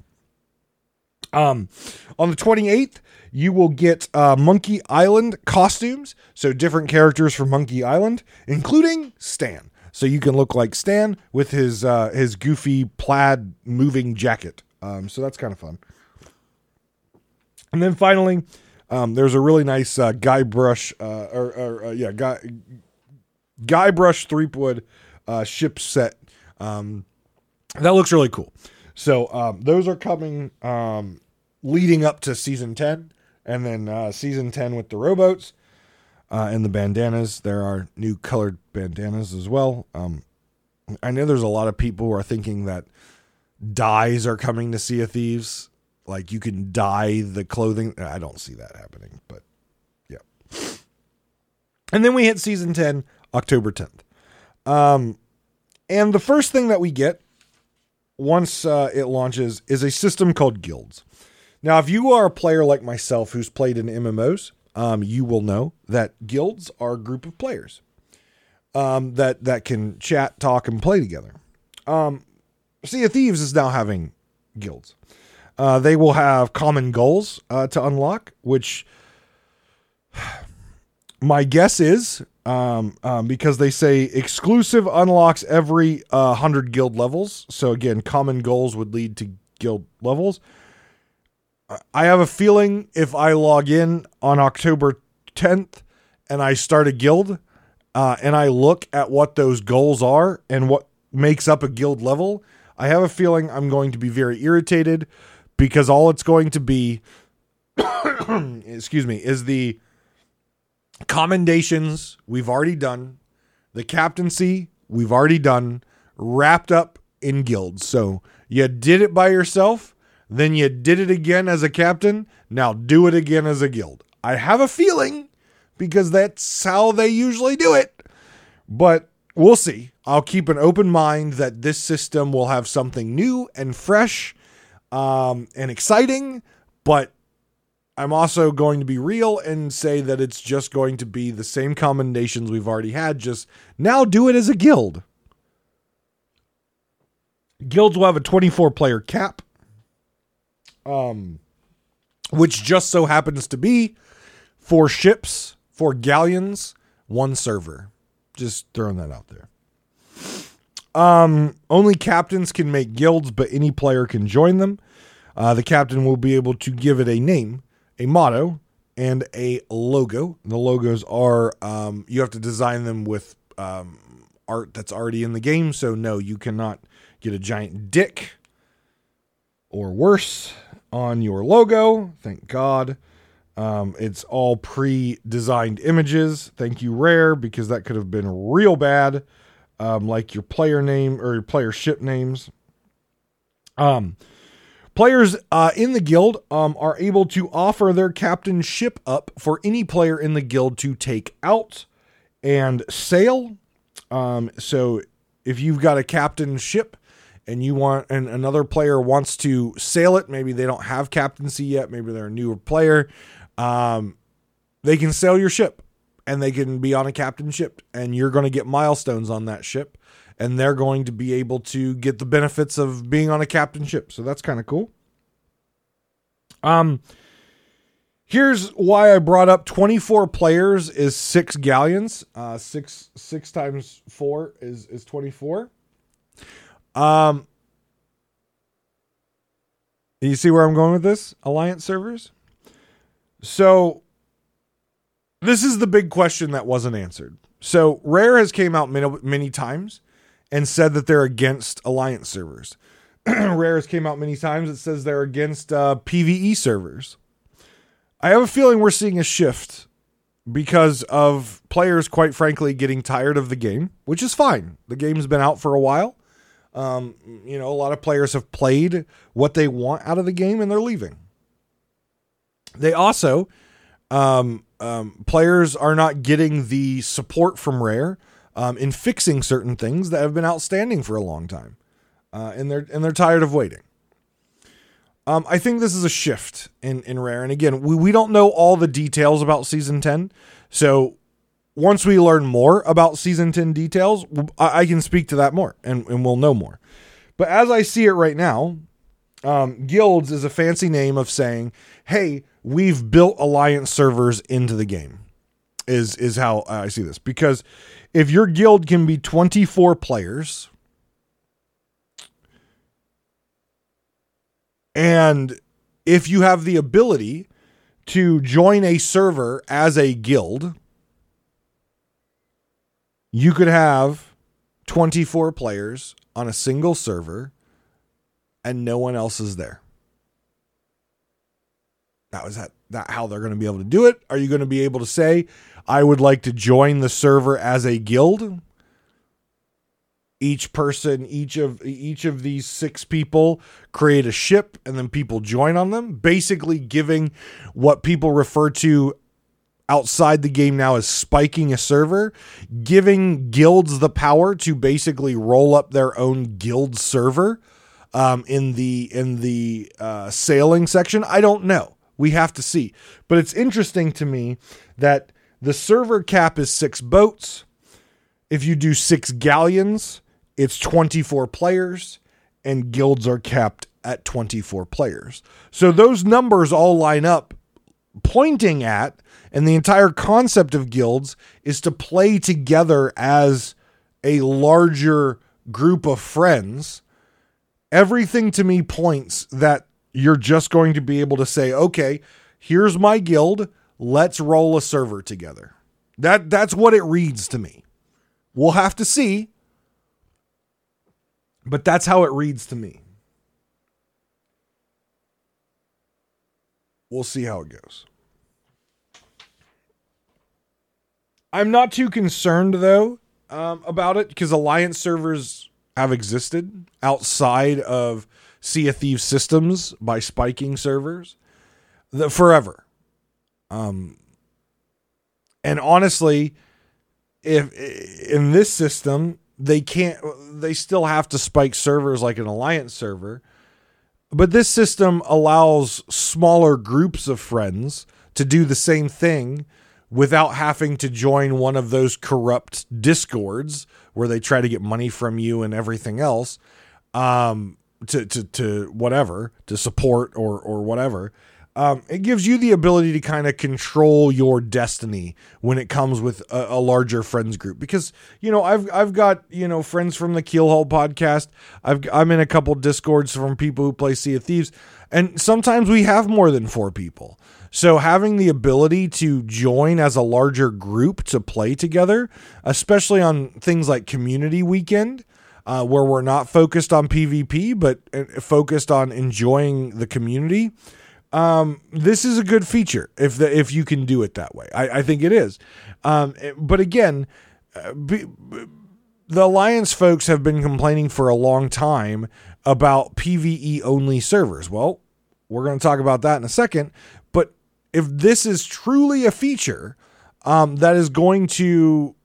Um, on the 28th, you will get uh, Monkey Island costumes. So different characters from Monkey Island, including Stan. So you can look like Stan with his uh, his goofy plaid moving jacket. Um, so that's kind of fun. And then finally, um, there's a really nice uh, Guybrush uh, or, or uh, yeah guy Guybrush Threepwood uh, ship set. Um, that looks really cool. So um, those are coming um, leading up to season 10. And then uh, season 10 with the rowboats uh, and the bandanas. There are new colored bandanas as well. Um, I know there's a lot of people who are thinking that dyes are coming to Sea of Thieves. Like you can dye the clothing. I don't see that happening, but yeah. And then we hit season 10, October 10th. Um, and the first thing that we get once uh, it launches is a system called guilds. Now, if you are a player like myself who's played in MMOs, um, you will know that guilds are a group of players um, that that can chat, talk, and play together. Um, sea of Thieves is now having guilds. Uh, they will have common goals uh, to unlock, which my guess is um, um, because they say exclusive unlocks every uh, 100 guild levels. So, again, common goals would lead to guild levels. I have a feeling if I log in on October 10th and I start a guild, uh, and I look at what those goals are and what makes up a guild level, I have a feeling I'm going to be very irritated because all it's going to be, excuse me, is the commendations we've already done, the captaincy we've already done, wrapped up in guilds. So you did it by yourself, then you did it again as a captain. Now do it again as a guild. I have a feeling because that's how they usually do it. But we'll see. I'll keep an open mind that this system will have something new and fresh um, and exciting, but I'm also going to be real and say that it's just going to be the same commendations we've already had, just now do it as a guild. Guilds will have a 24 player cap, um, which just so happens to be four ships, four galleons, one server. Just throwing that out there. Um, only captains can make guilds, but any player can join them. Uh, the captain will be able to give it a name, a motto, and a logo. The logos are um, you have to design them with um, art that's already in the game. So no, you cannot get a giant dick or worse on your logo. Thank God. Um, it's all pre designed images. Thank you, Rare, because that could have been real bad, um, like your player name or your player ship names. Um, players uh, in the guild um, are able to offer their captain ship up for any player in the guild to take out and sail. Um, so if you've got a captain ship and you want and another player wants to sail it, maybe they don't have captaincy yet, maybe they're a newer player um, they can sail your ship and they can be on a captain ship and you're going to get milestones on that ship and they're going to be able to get the benefits of being on a captain ship. So that's kind of cool. Um here's why I brought up 24 players is 6 galleons. Uh 6 6 times 4 is is 24. Um you see where I'm going with this? Alliance servers? So this is the big question that wasn't answered. So Rare has came out many, many times and said that they're against alliance servers. Rare has came out many times. It says they're against uh, PVE servers. I have a feeling we're seeing a shift because of players, quite frankly, getting tired of the game, which is fine. The game's been out for a while. Um, you know, a lot of players have played what they want out of the game and they're leaving. They also, um, um, players are not getting the support from Rare um, in fixing certain things that have been outstanding for a long time, uh, and they're and they're tired of waiting. Um, I think this is a shift in in Rare, and again, we we don't know all the details about season ten, so once we learn more about season 10 details, I, I can speak to that more and, and we'll know more. But as I see it right now, um, guilds is a fancy name of saying, hey, we've built alliance servers into the game. Is is how I see this because if your guild can be 24 players and if you have the ability to join a server as a guild, you could have 24 players on a single server and no one else is there. Now, is that, that how they're going to be able to do it? Are you going to be able to say, I would like to join the server as a guild? Each person, each of each of these six people create a ship and then people join on them, basically giving what people refer to outside the game now as spiking a server, giving guilds the power to basically roll up their own guild server um, in the in the uh, sailing section. I don't know. We have to see. But it's interesting to me that the server cap is six boats. If you do six galleons, it's 24 players, and guilds are capped at 24 players. So those numbers all line up, pointing at, and the entire concept of guilds is to play together as a larger group of friends. Everything to me points that you're just going to be able to say, okay, here's my guild. Let's roll a server together. That that's what it reads to me. We'll have to see. But that's how it reads to me. We'll see how it goes. I'm not too concerned though um, about it because Alliance servers have existed outside of Sea of Thieves systems by spiking servers the, forever. Um, and honestly, if in this system they can't, they still have to spike servers like an Alliance server. But this system allows smaller groups of friends to do the same thing without having to join one of those corrupt discords where they try to get money from you and everything else um, to, to, to whatever, to support or, or whatever. Um, it gives you the ability to kind of control your destiny when it comes with a, a, larger friends group. Because you know, I've I've got you know friends from the Keelhaul podcast. I've I'm in a couple discords from people who play Sea of Thieves, and sometimes we have more than four people. So having the ability to join as a larger group to play together, especially on things like Community Weekend. Uh, where we're not focused on PvP, but uh, focused on enjoying the community um, this is a good feature if the, if you can do it that way. I, I think it is. Um, but again, uh, be, the Alliance folks have been complaining for a long time about PVE only servers. Well, we're going to talk about that in a second. But if this is truly a feature um, that is going to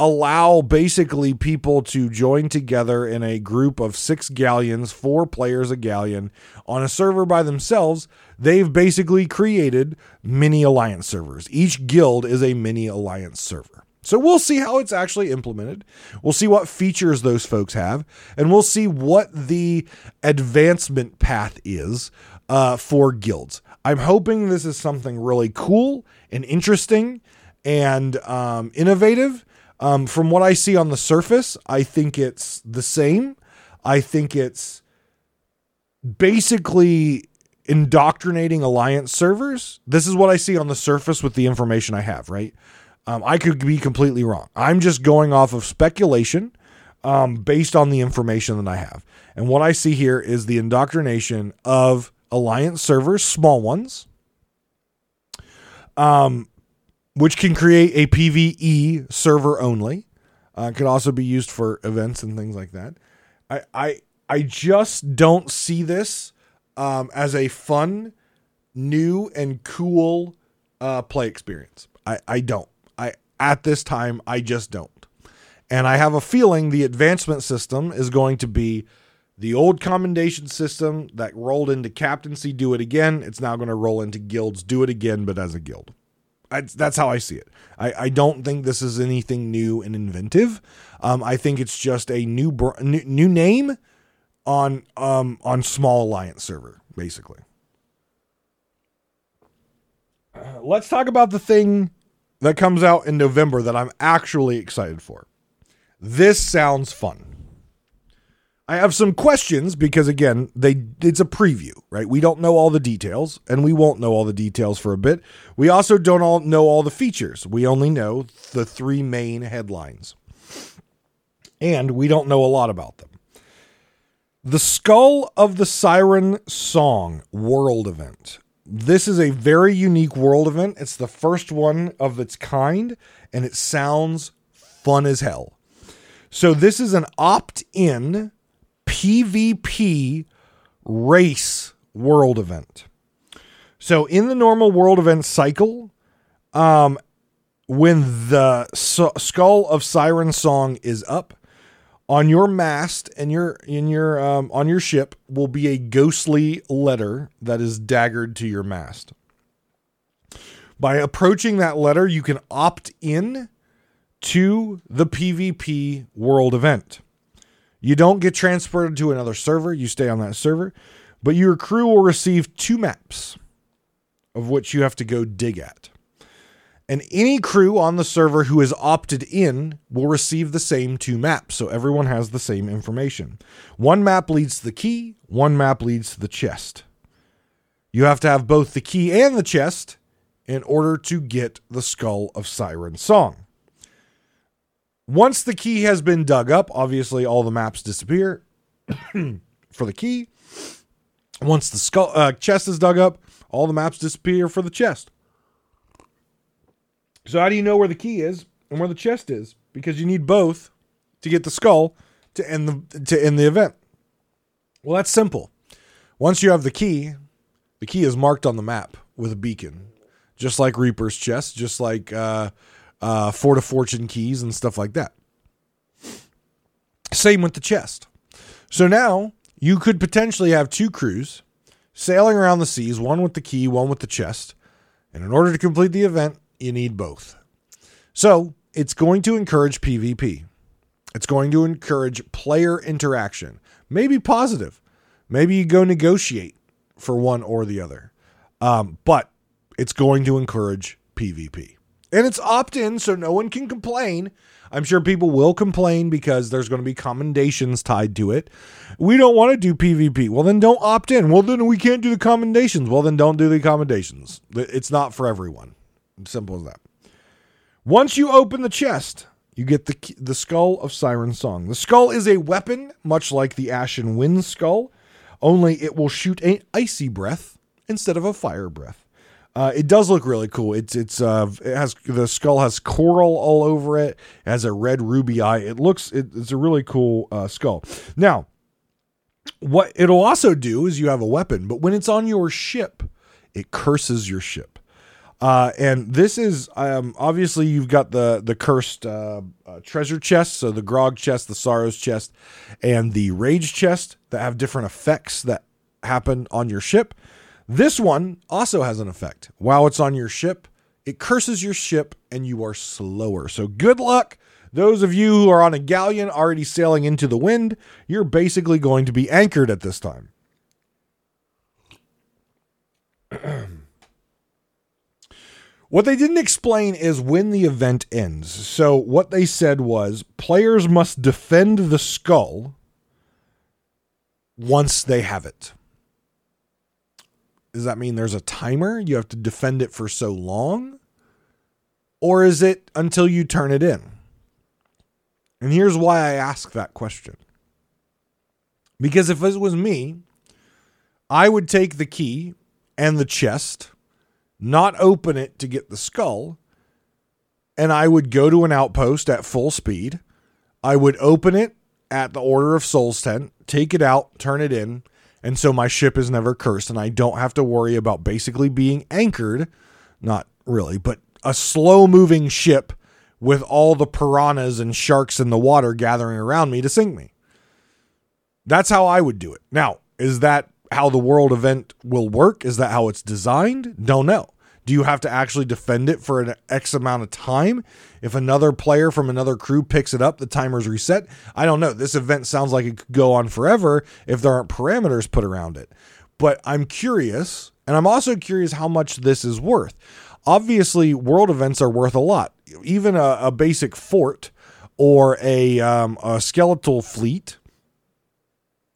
allow basically people to join together in a group of six galleons, four players a galleon on a server by themselves. They've basically created mini alliance servers. Each guild is a mini alliance server. So we'll see how it's actually implemented. We'll see what features those folks have, and we'll see what the advancement path is uh, for guilds. I'm hoping this is something really cool and interesting and um, innovative um, from what I see on the surface, I think it's the same. I think it's basically indoctrinating alliance servers. This is what I see on the surface with the information I have, right? Um, I could be completely wrong. I'm just going off of speculation um, based on the information that I have. And what I see here is the indoctrination of alliance servers, small ones, um, which can create a PVE server only. Uh, could also be used for events and things like that. I I I just don't see this um, as a fun, new and cool uh, play experience. I I don't. I at this time I just don't. And I have a feeling the advancement system is going to be the old commendation system that rolled into captaincy. Do it again. It's now going to roll into guilds. Do it again, but as a guild. I, that's how I see it. I, I don't think this is anything new and inventive. Um, I think it's just a new, br- new new name on um on small alliance server basically. Uh, let's talk about the thing that comes out in November that I'm actually excited for. This sounds fun. I have some questions because again, they it's a preview, right? We don't know all the details and we won't know all the details for a bit. We also don't all know all the features. We only know the three main headlines. And we don't know a lot about them. The Skull of the Siren Song World Event. This is a very unique world event. It's the first one of its kind and it sounds fun as hell. So this is an opt-in PvP race world event. So in the normal world event cycle, um, when the skull of Siren Song is up, on your mast and your in your um, on your ship will be a ghostly letter that is daggered to your mast. By approaching that letter, you can opt in to the PvP world event. You don't get transported to another server, you stay on that server, but your crew will receive two maps of which you have to go dig at. And any crew on the server who is opted in will receive the same two maps, so everyone has the same information. One map leads to the key, one map leads to the chest. You have to have both the key and the chest in order to get the Skull of Siren Song. Once the key has been dug up, obviously all the maps disappear for the key. Once the skull uh, chest is dug up, all the maps disappear for the chest. So how do you know where the key is and where the chest is? Because you need both to get the skull to end the to end the event. Well, that's simple. Once you have the key, the key is marked on the map with a beacon, just like Reaper's chest, just like uh, uh, Fort of Fortune keys and stuff like that. Same with the chest. So now you could potentially have two crews sailing around the seas, one with the key, one with the chest. And in order to complete the event, you need both. So it's going to encourage PvP. It's going to encourage player interaction, maybe positive. Maybe you go negotiate for one or the other. Um, but it's going to encourage PvP. And it's opt in, so no one can complain. I'm sure people will complain because there's going to be commendations tied to it. We don't want to do PvP. Well, then don't opt in. Well, then we can't do the commendations. Well, then don't do the commendations. It's not for everyone. Simple as that. Once you open the chest, you get the the skull of Siren Song. The skull is a weapon, much like the Ashen Wind skull, only it will shoot an icy breath instead of a fire breath. Uh, it does look really cool. It's it's uh it has the skull has coral all over it. it has a red ruby eye. It looks it, it's a really cool uh, skull. Now, what it'll also do is you have a weapon, but when it's on your ship, it curses your ship. Uh, and this is um, obviously you've got the the cursed uh, uh, treasure chest, so the grog chest, the sorrows chest, and the rage chest that have different effects that happen on your ship. This one also has an effect. While it's on your ship, it curses your ship and you are slower. So good luck. Those of you who are on a galleon already sailing into the wind, you're basically going to be anchored at this time. What they didn't explain is when the event ends. So, what they said was players must defend the skull once they have it. Does that mean there's a timer? You have to defend it for so long? Or is it until you turn it in? And here's why I ask that question. Because if it was me, I would take the key and the chest not open it to get the skull, and I would go to an outpost at full speed. I would open it at the Order of Souls tent, take it out, turn it in, and so my ship is never cursed, and I don't have to worry about basically being anchored. Not really, but a slow moving ship with all the piranhas and sharks in the water gathering around me to sink me. That's how I would do it. Now, is that how the world event will work? Is that how it's designed? Don't know. Do you have to actually defend it for an X amount of time? If another player from another crew picks it up, the timer's reset. I don't know. This event sounds like it could go on forever if there aren't parameters put around it. But I'm curious, and I'm also curious how much this is worth. Obviously, world events are worth a lot. Even a, a basic fort or a, um, a skeletal fleet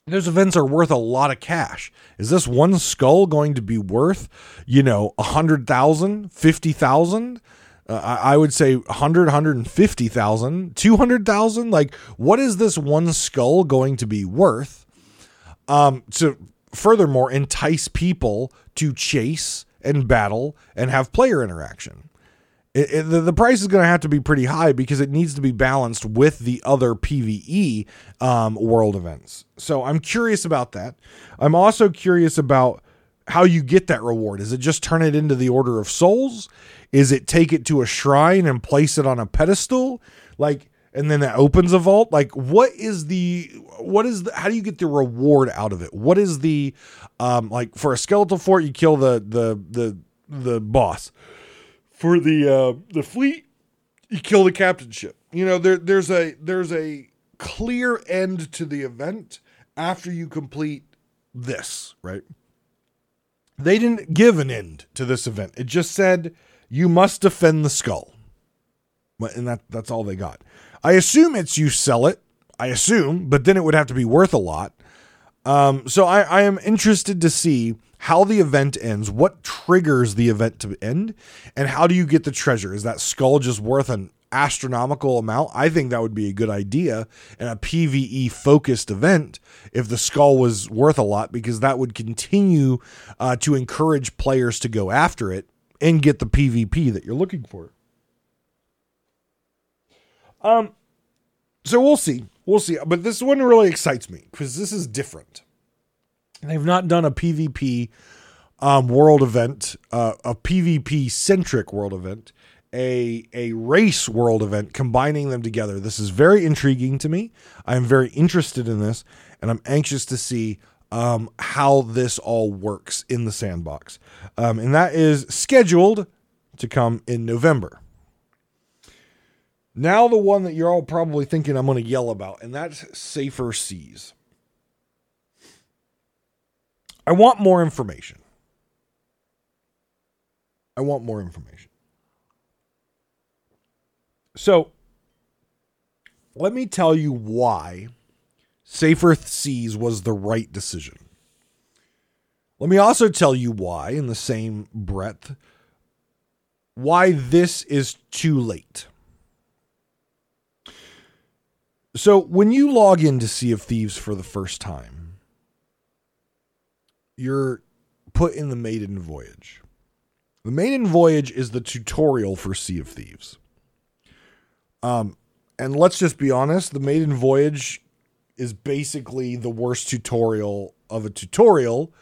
those events are worth a lot of cash. Is this one skull going to be worth, you know, a hundred thousand, fifty thousand? Uh, I, would say 100, 150,000, 200,000. Like, what is this one skull going to be worth? Um, to furthermore entice people to chase and battle and have player interaction it, it, the, the price is going to have to be pretty high because it needs to be balanced with the other PVE um, world events. So I'm curious about that. I'm also curious about how you get that reward. Is it just turn it into the Order of Souls? Is it take it to a shrine and place it on a pedestal? Like, and then that opens a vault. Like, what is the what is the how do you get the reward out of it? What is the um like for a skeletal fort? You kill the the the the boss for the uh, the fleet, you kill the captain ship. You know, there there's a there's a clear end to the event after you complete this, right? They didn't give an end to this event. It just said you must defend the skull. And that that's all they got. I assume it's you sell it. I assume, but then it would have to be worth a lot. Um, so I, I am interested to see how the event ends, what triggers the event to end, and how do you get the treasure? Is that skull just worth an astronomical amount, I think that would be a good idea and a PVE focused event if the skull was worth a lot because that would continue uh, to encourage players to go after it and get the PvP that you're looking for. Um, so we'll see, we'll see. But this one really excites me because this is different. They've not done a PvP um, world event, uh, a PvP centric world event, a a race world event, combining them together. This is very intriguing to me. I am very interested in this, and I'm anxious to see um, how this all works in the sandbox. Um, and that is scheduled to come in November. Now, the one that you're all probably thinking I'm going to yell about, and that's Safer Seas. I want more information. I want more information. So, let me tell you why Safer Seas was the right decision. Let me also tell you why, in the same breath, why this is too late. So, when you log into Sea of Thieves for the first time, you're put in the maiden voyage. The maiden voyage is the tutorial for Sea of Thieves. Um, and let's just be honest, the maiden voyage is basically the worst tutorial of a tutorial.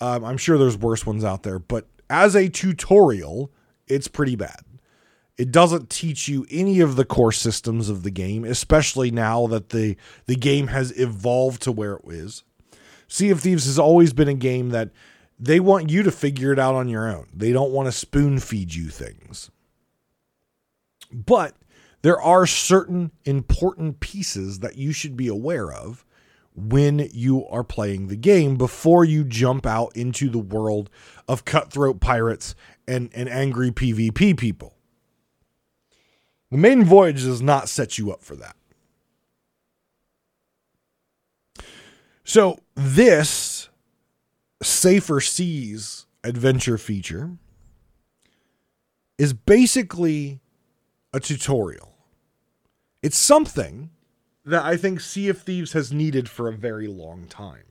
Um, I'm sure there's worse ones out there, but as a tutorial, it's pretty bad. It doesn't teach you any of the core systems of the game, especially now that the the game has evolved to where it is. Sea of Thieves has always been a game that they want you to figure it out on your own. They don't want to spoon feed you things. But there are certain important pieces that you should be aware of when you are playing the game before you jump out into the world of cutthroat pirates and, and angry PvP people. The maiden voyage does not set you up for that. So, this Safer Seas adventure feature is basically a tutorial. It's something that I think Sea of Thieves has needed for a very long time.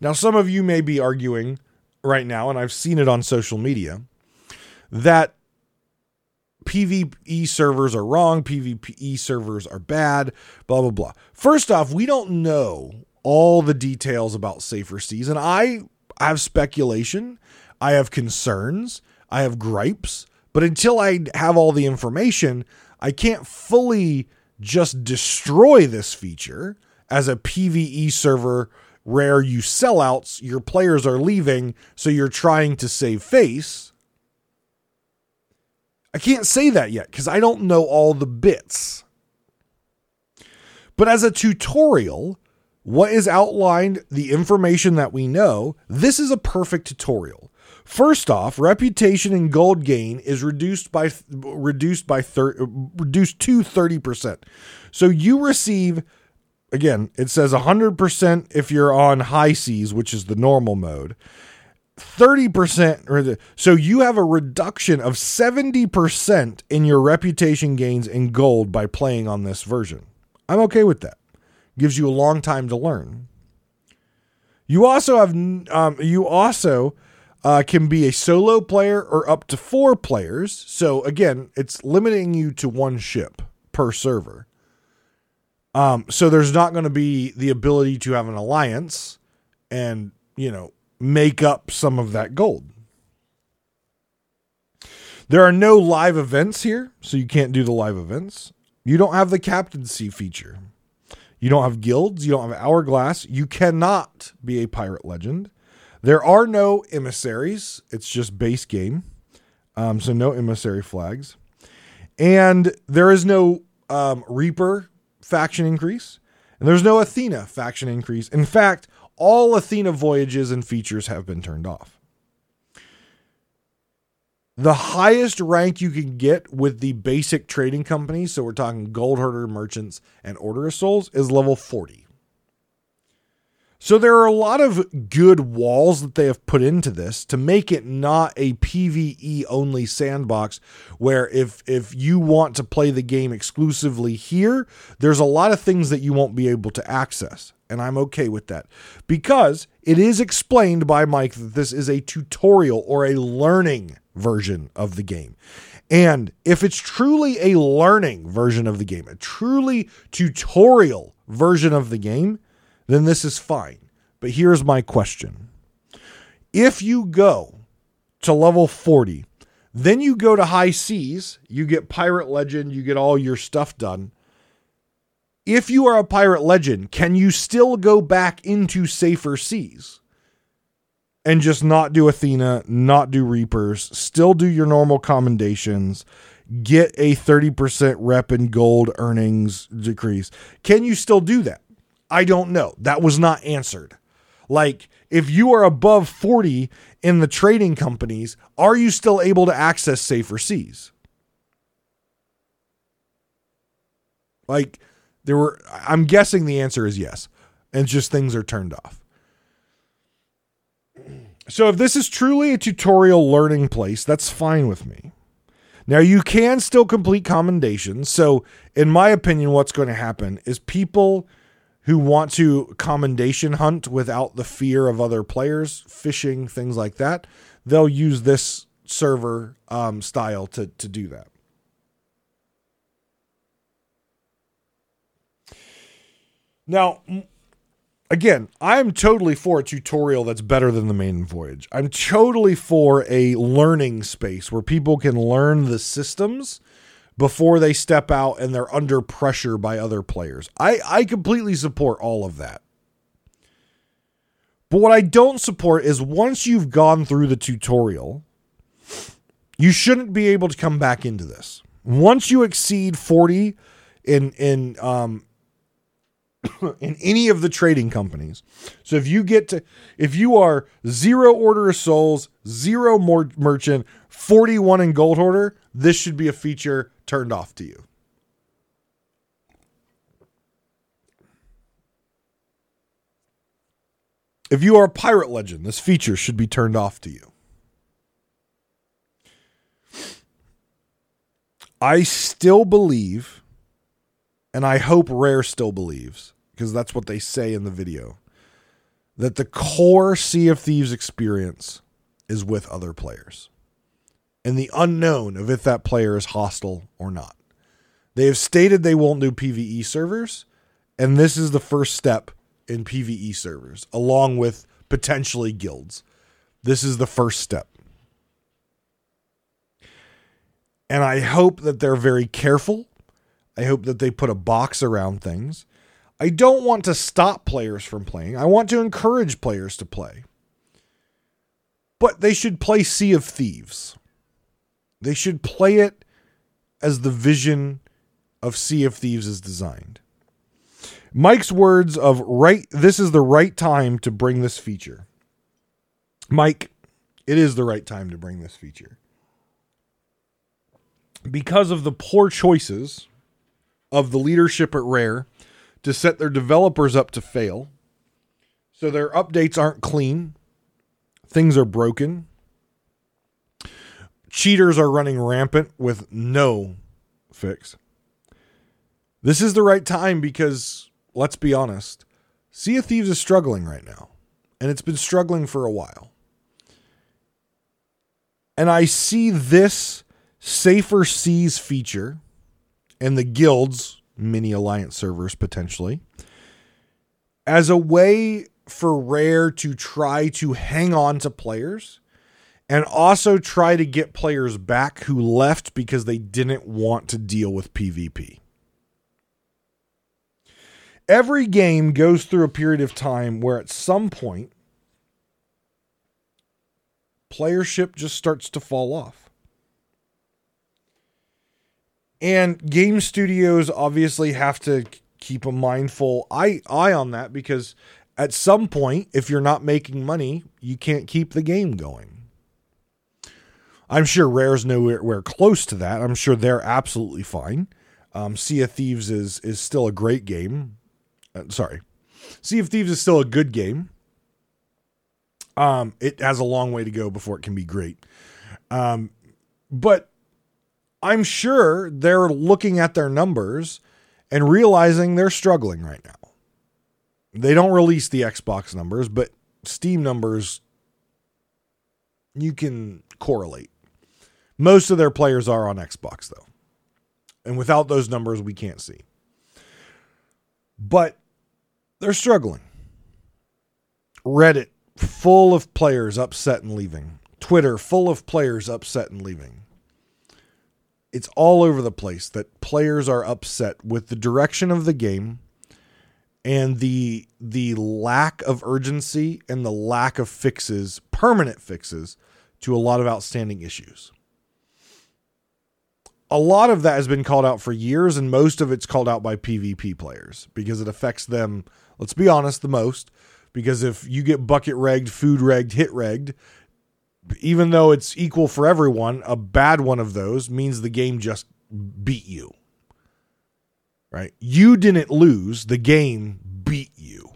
Now, some of you may be arguing right now, and I've seen it on social media, that PvE servers are wrong, PvE servers are bad, blah, blah, blah. First off, we don't know all the details about Safer Seas, and I have speculation, I have concerns, I have gripes, but until I have all the information, I can't fully just destroy this feature as a PvE server where you sellouts, your players are leaving, so you're trying to save face I can't say that yet because I don't know all the bits. But as a tutorial, what is outlined, the information that we know, this is a perfect tutorial. First off, reputation and gold gain is reduced by reduced by thir- reduced to 30%. So you receive again, it says 100% if you're on high seas, which is the normal mode. 30% or so you have a reduction of 70% in your reputation gains in gold by playing on this version. I'm okay with that. Gives you a long time to learn. You also have um, you also uh, can be a solo player or up to four players. So again, it's limiting you to one ship per server. Um, so there's not going to be the ability to have an alliance and you know make up some of that gold. There are no live events here, so you can't do the live events. You don't have the captaincy feature. You don't have guilds. You don't have hourglass. You cannot be a pirate legend. There are no emissaries. It's just base game. Um, so no emissary flags. And there is no um, Reaper faction increase. And there's no Athena faction increase. In fact, all Athena voyages and features have been turned off. The highest rank you can get with the basic trading companies, so we're talking gold hoarder merchants and order of souls, is level 40. So there are a lot of good walls that they have put into this to make it not a PvE only sandbox where if if you want to play the game exclusively here, there's a lot of things that you won't be able to access. And I'm okay with that because it is explained by Mike that this is a tutorial or a learning version of the game. And if it's truly a learning version of the game, a truly tutorial version of the game, then this is fine. But here's my question If you go to level 40, then you go to high seas, you get pirate legend, you get all your stuff done. If you are a pirate legend, can you still go back into safer seas? and just not do Athena, not do Reapers, still do your normal commendations, get a 30% rep and gold earnings decrease. Can you still do that? I don't know. That was not answered. Like, if you are above 40 in the trading companies, are you still able to access safer seas? Like, there were, I'm guessing the answer is yes. And just things are turned off. So if this is truly a tutorial learning place, that's fine with me. Now you can still complete commendations. So in my opinion, what's going to happen is people who want to commendation hunt without the fear of other players, fishing, things like that, they'll use this server um, style to, to do that. Now, again, I'm totally for a tutorial that's better than the maiden voyage. I'm totally for a learning space where people can learn the systems before they step out and they're under pressure by other players. I, I completely support all of that. But what I don't support is once you've gone through the tutorial, you shouldn't be able to come back into this. Once you exceed 40 in in um, in any of the trading companies. So if you get to, if you are zero order of souls, zero more merchant, 41 in gold order, this should be a feature turned off to you. If you are a pirate legend, this feature should be turned off to you. I still believe, and I hope Rare still believes, because that's what they say in the video, that the core Sea of Thieves experience is with other players and the unknown of if that player is hostile or not. They have stated they won't do PvE servers, and this is the first step in PvE servers, along with potentially guilds. This is the first step. And I hope that they're very careful. I hope that they put a box around things. I don't want to stop players from playing. I want to encourage players to play. But they should play Sea of Thieves. They should play it as the vision of Sea of Thieves is designed. Mike's words of right this is the right time to bring this feature. Mike, it is the right time to bring this feature. Because of the poor choices of the leadership at Rare to set their developers up to fail. So their updates aren't clean. Things are broken. Cheaters are running rampant with no fix. This is the right time because, let's be honest, Sea of Thieves is struggling right now. And it's been struggling for a while. And I see this Safer Seas feature and the guilds mini alliance servers potentially as a way for Rare to try to hang on to players and also try to get players back who left because they didn't want to deal with PvP. Every game goes through a period of time where at some point playership just starts to fall off. And game studios obviously have to keep a mindful eye, eye on that because at some point, if you're not making money, you can't keep the game going. I'm sure Rare's nowhere close to that. I'm sure they're absolutely fine. Um, sea of Thieves is is still a great game. Uh, sorry, Sea of Thieves is still a good game. Um, it has a long way to go before it can be great. Um, but I'm sure they're looking at their numbers and realizing they're struggling right now. They don't release the Xbox numbers, but Steam numbers you can correlate. Most of their players are on Xbox though. And without those numbers we can't see. But they're struggling. Reddit full of players upset and leaving. Twitter full of players upset and leaving. It's all over the place that players are upset with the direction of the game and the the lack of urgency and the lack of fixes, permanent fixes to a lot of outstanding issues. A lot of that has been called out for years and most of it's called out by PvP players because it affects them, let's be honest, the most because if you get bucket regged, food regged, hit regged, even though it's equal for everyone, a bad one of those means the game just beat you. Right? You didn't lose, the game beat you.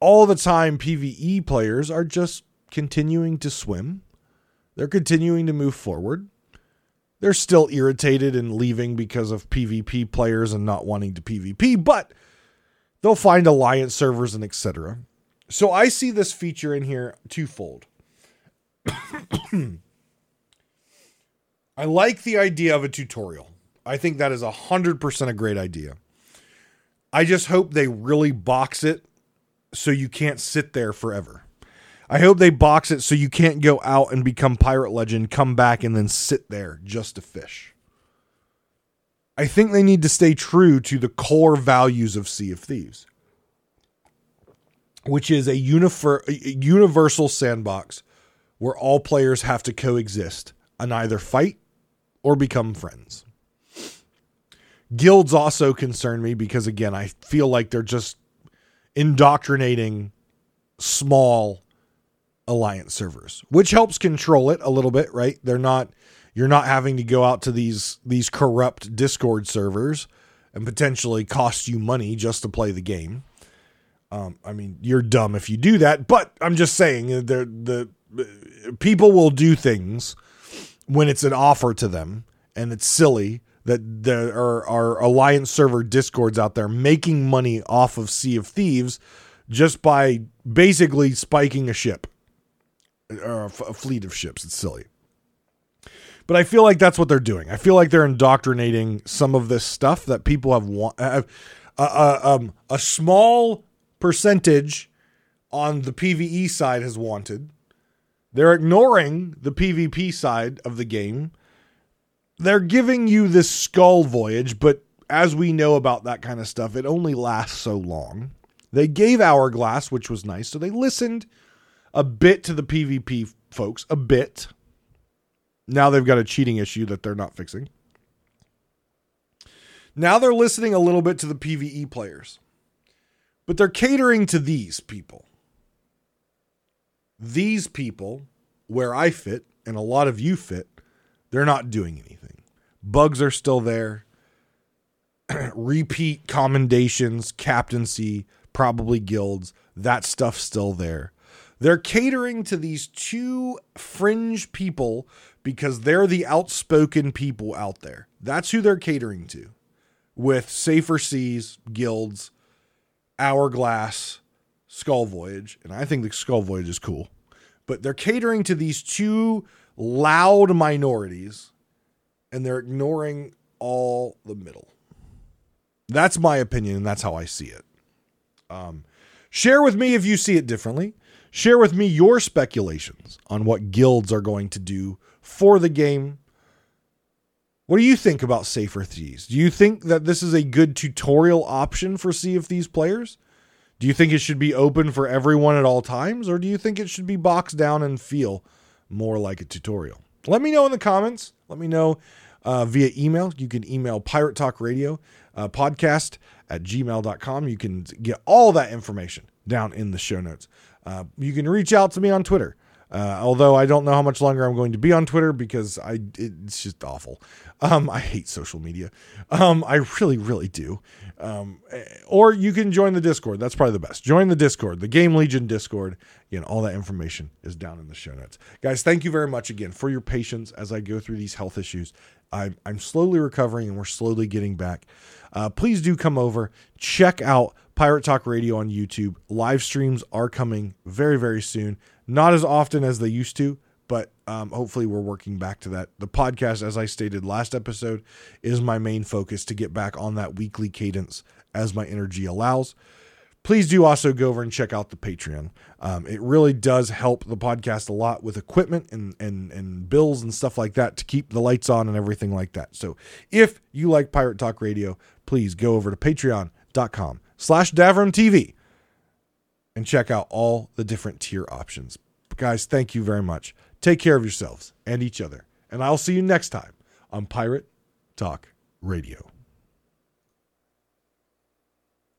All the time, PvE players are just continuing to swim. They're continuing to move forward they're still irritated and leaving because of PvP players and not wanting to PvP, but they'll find alliance servers and etc. So I see this feature in here twofold. I like the idea of a tutorial. I think that is 100% a great idea. I just hope they really box it so you can't sit there forever. I hope they box it so you can't go out and become pirate legend, come back and then sit there just to fish. I think they need to stay true to the core values of Sea of Thieves, which is a, a universal sandbox where all players have to coexist and either fight or become friends. Guilds also concern me because, again, I feel like they're just indoctrinating small alliance servers, which helps control it a little bit, right? They're not you're not having to go out to these these corrupt Discord servers and potentially cost you money just to play the game. Um, I mean, you're dumb if you do that, but I'm just saying the the people will do things when it's an offer to them, and it's silly that there are, are alliance server discords out there making money off of Sea of Thieves just by basically spiking a ship or a, fleet of ships. It's silly. But I feel like that's what they're doing. I feel like they're indoctrinating some of this stuff that people have want. Uh, uh, um, a small percentage on the PVE side has wanted. They're ignoring the PvP side of the game. They're giving you this skull voyage, but as we know about that kind of stuff, it only lasts so long. They gave Hourglass, which was nice. So they listened a bit to the PvP folks, a bit. Now they've got a cheating issue that they're not fixing. Now they're listening a little bit to the PvE players, but they're catering to these people. These people, where I fit and a lot of you fit, they're not doing anything. Bugs are still there. Repeat commendations, captaincy, probably guilds, that stuff's still there. They're catering to these two fringe people because they're the outspoken people out there. That's who they're catering to with Safer Seas, Guilds, Hourglass, Skull Voyage. And I think the Skull Voyage is cool. But they're catering to these two loud minorities and they're ignoring all the middle. That's my opinion, and that's how I see it. Um, share with me if you see it differently. Share with me your speculations on what guilds are going to do for the game. What do you think about Safer Thieves? Do you think that this is a good tutorial option for Sea of Thieves players? Do you think it should be open for everyone at all times, or do you think it should be boxed down and feel more like a tutorial? Let me know in the comments. Let me know uh, via email. You can email Pirate Talk Radio uh, podcast at gmail.com. You can get all that information down in the show notes. Uh, you can reach out to me on Twitter. Uh, although I don't know how much longer I'm going to be on Twitter because I it's just awful. Um, I hate social media. Um, I really, really do. Um, eh, or you can join the Discord. That's probably the best. Join the Discord, the Game Legion Discord. Again, all that information is down in the show notes. Guys, thank you very much again for your patience as I go through these health issues. I'm, I'm slowly recovering and we're slowly getting back. Uh, please do come over, check out Pirate Talk Radio on YouTube. Live streams are coming very, very soon. Not as often as they used to, but um, hopefully we're working back to that. The podcast, as I stated last episode, is my main focus to get back on that weekly cadence as my energy allows. Please do also go over and check out the Patreon. Um, it really does help the podcast a lot with equipment and, and, and bills and stuff like that to keep the lights on and everything like that. So if you like Pirate Talk Radio, please go over to patreon.com slash Davrim TV and check out all the different tier options. But guys, thank you very much. Take care of yourselves and each other. And I'll see you next time on Pirate Talk Radio.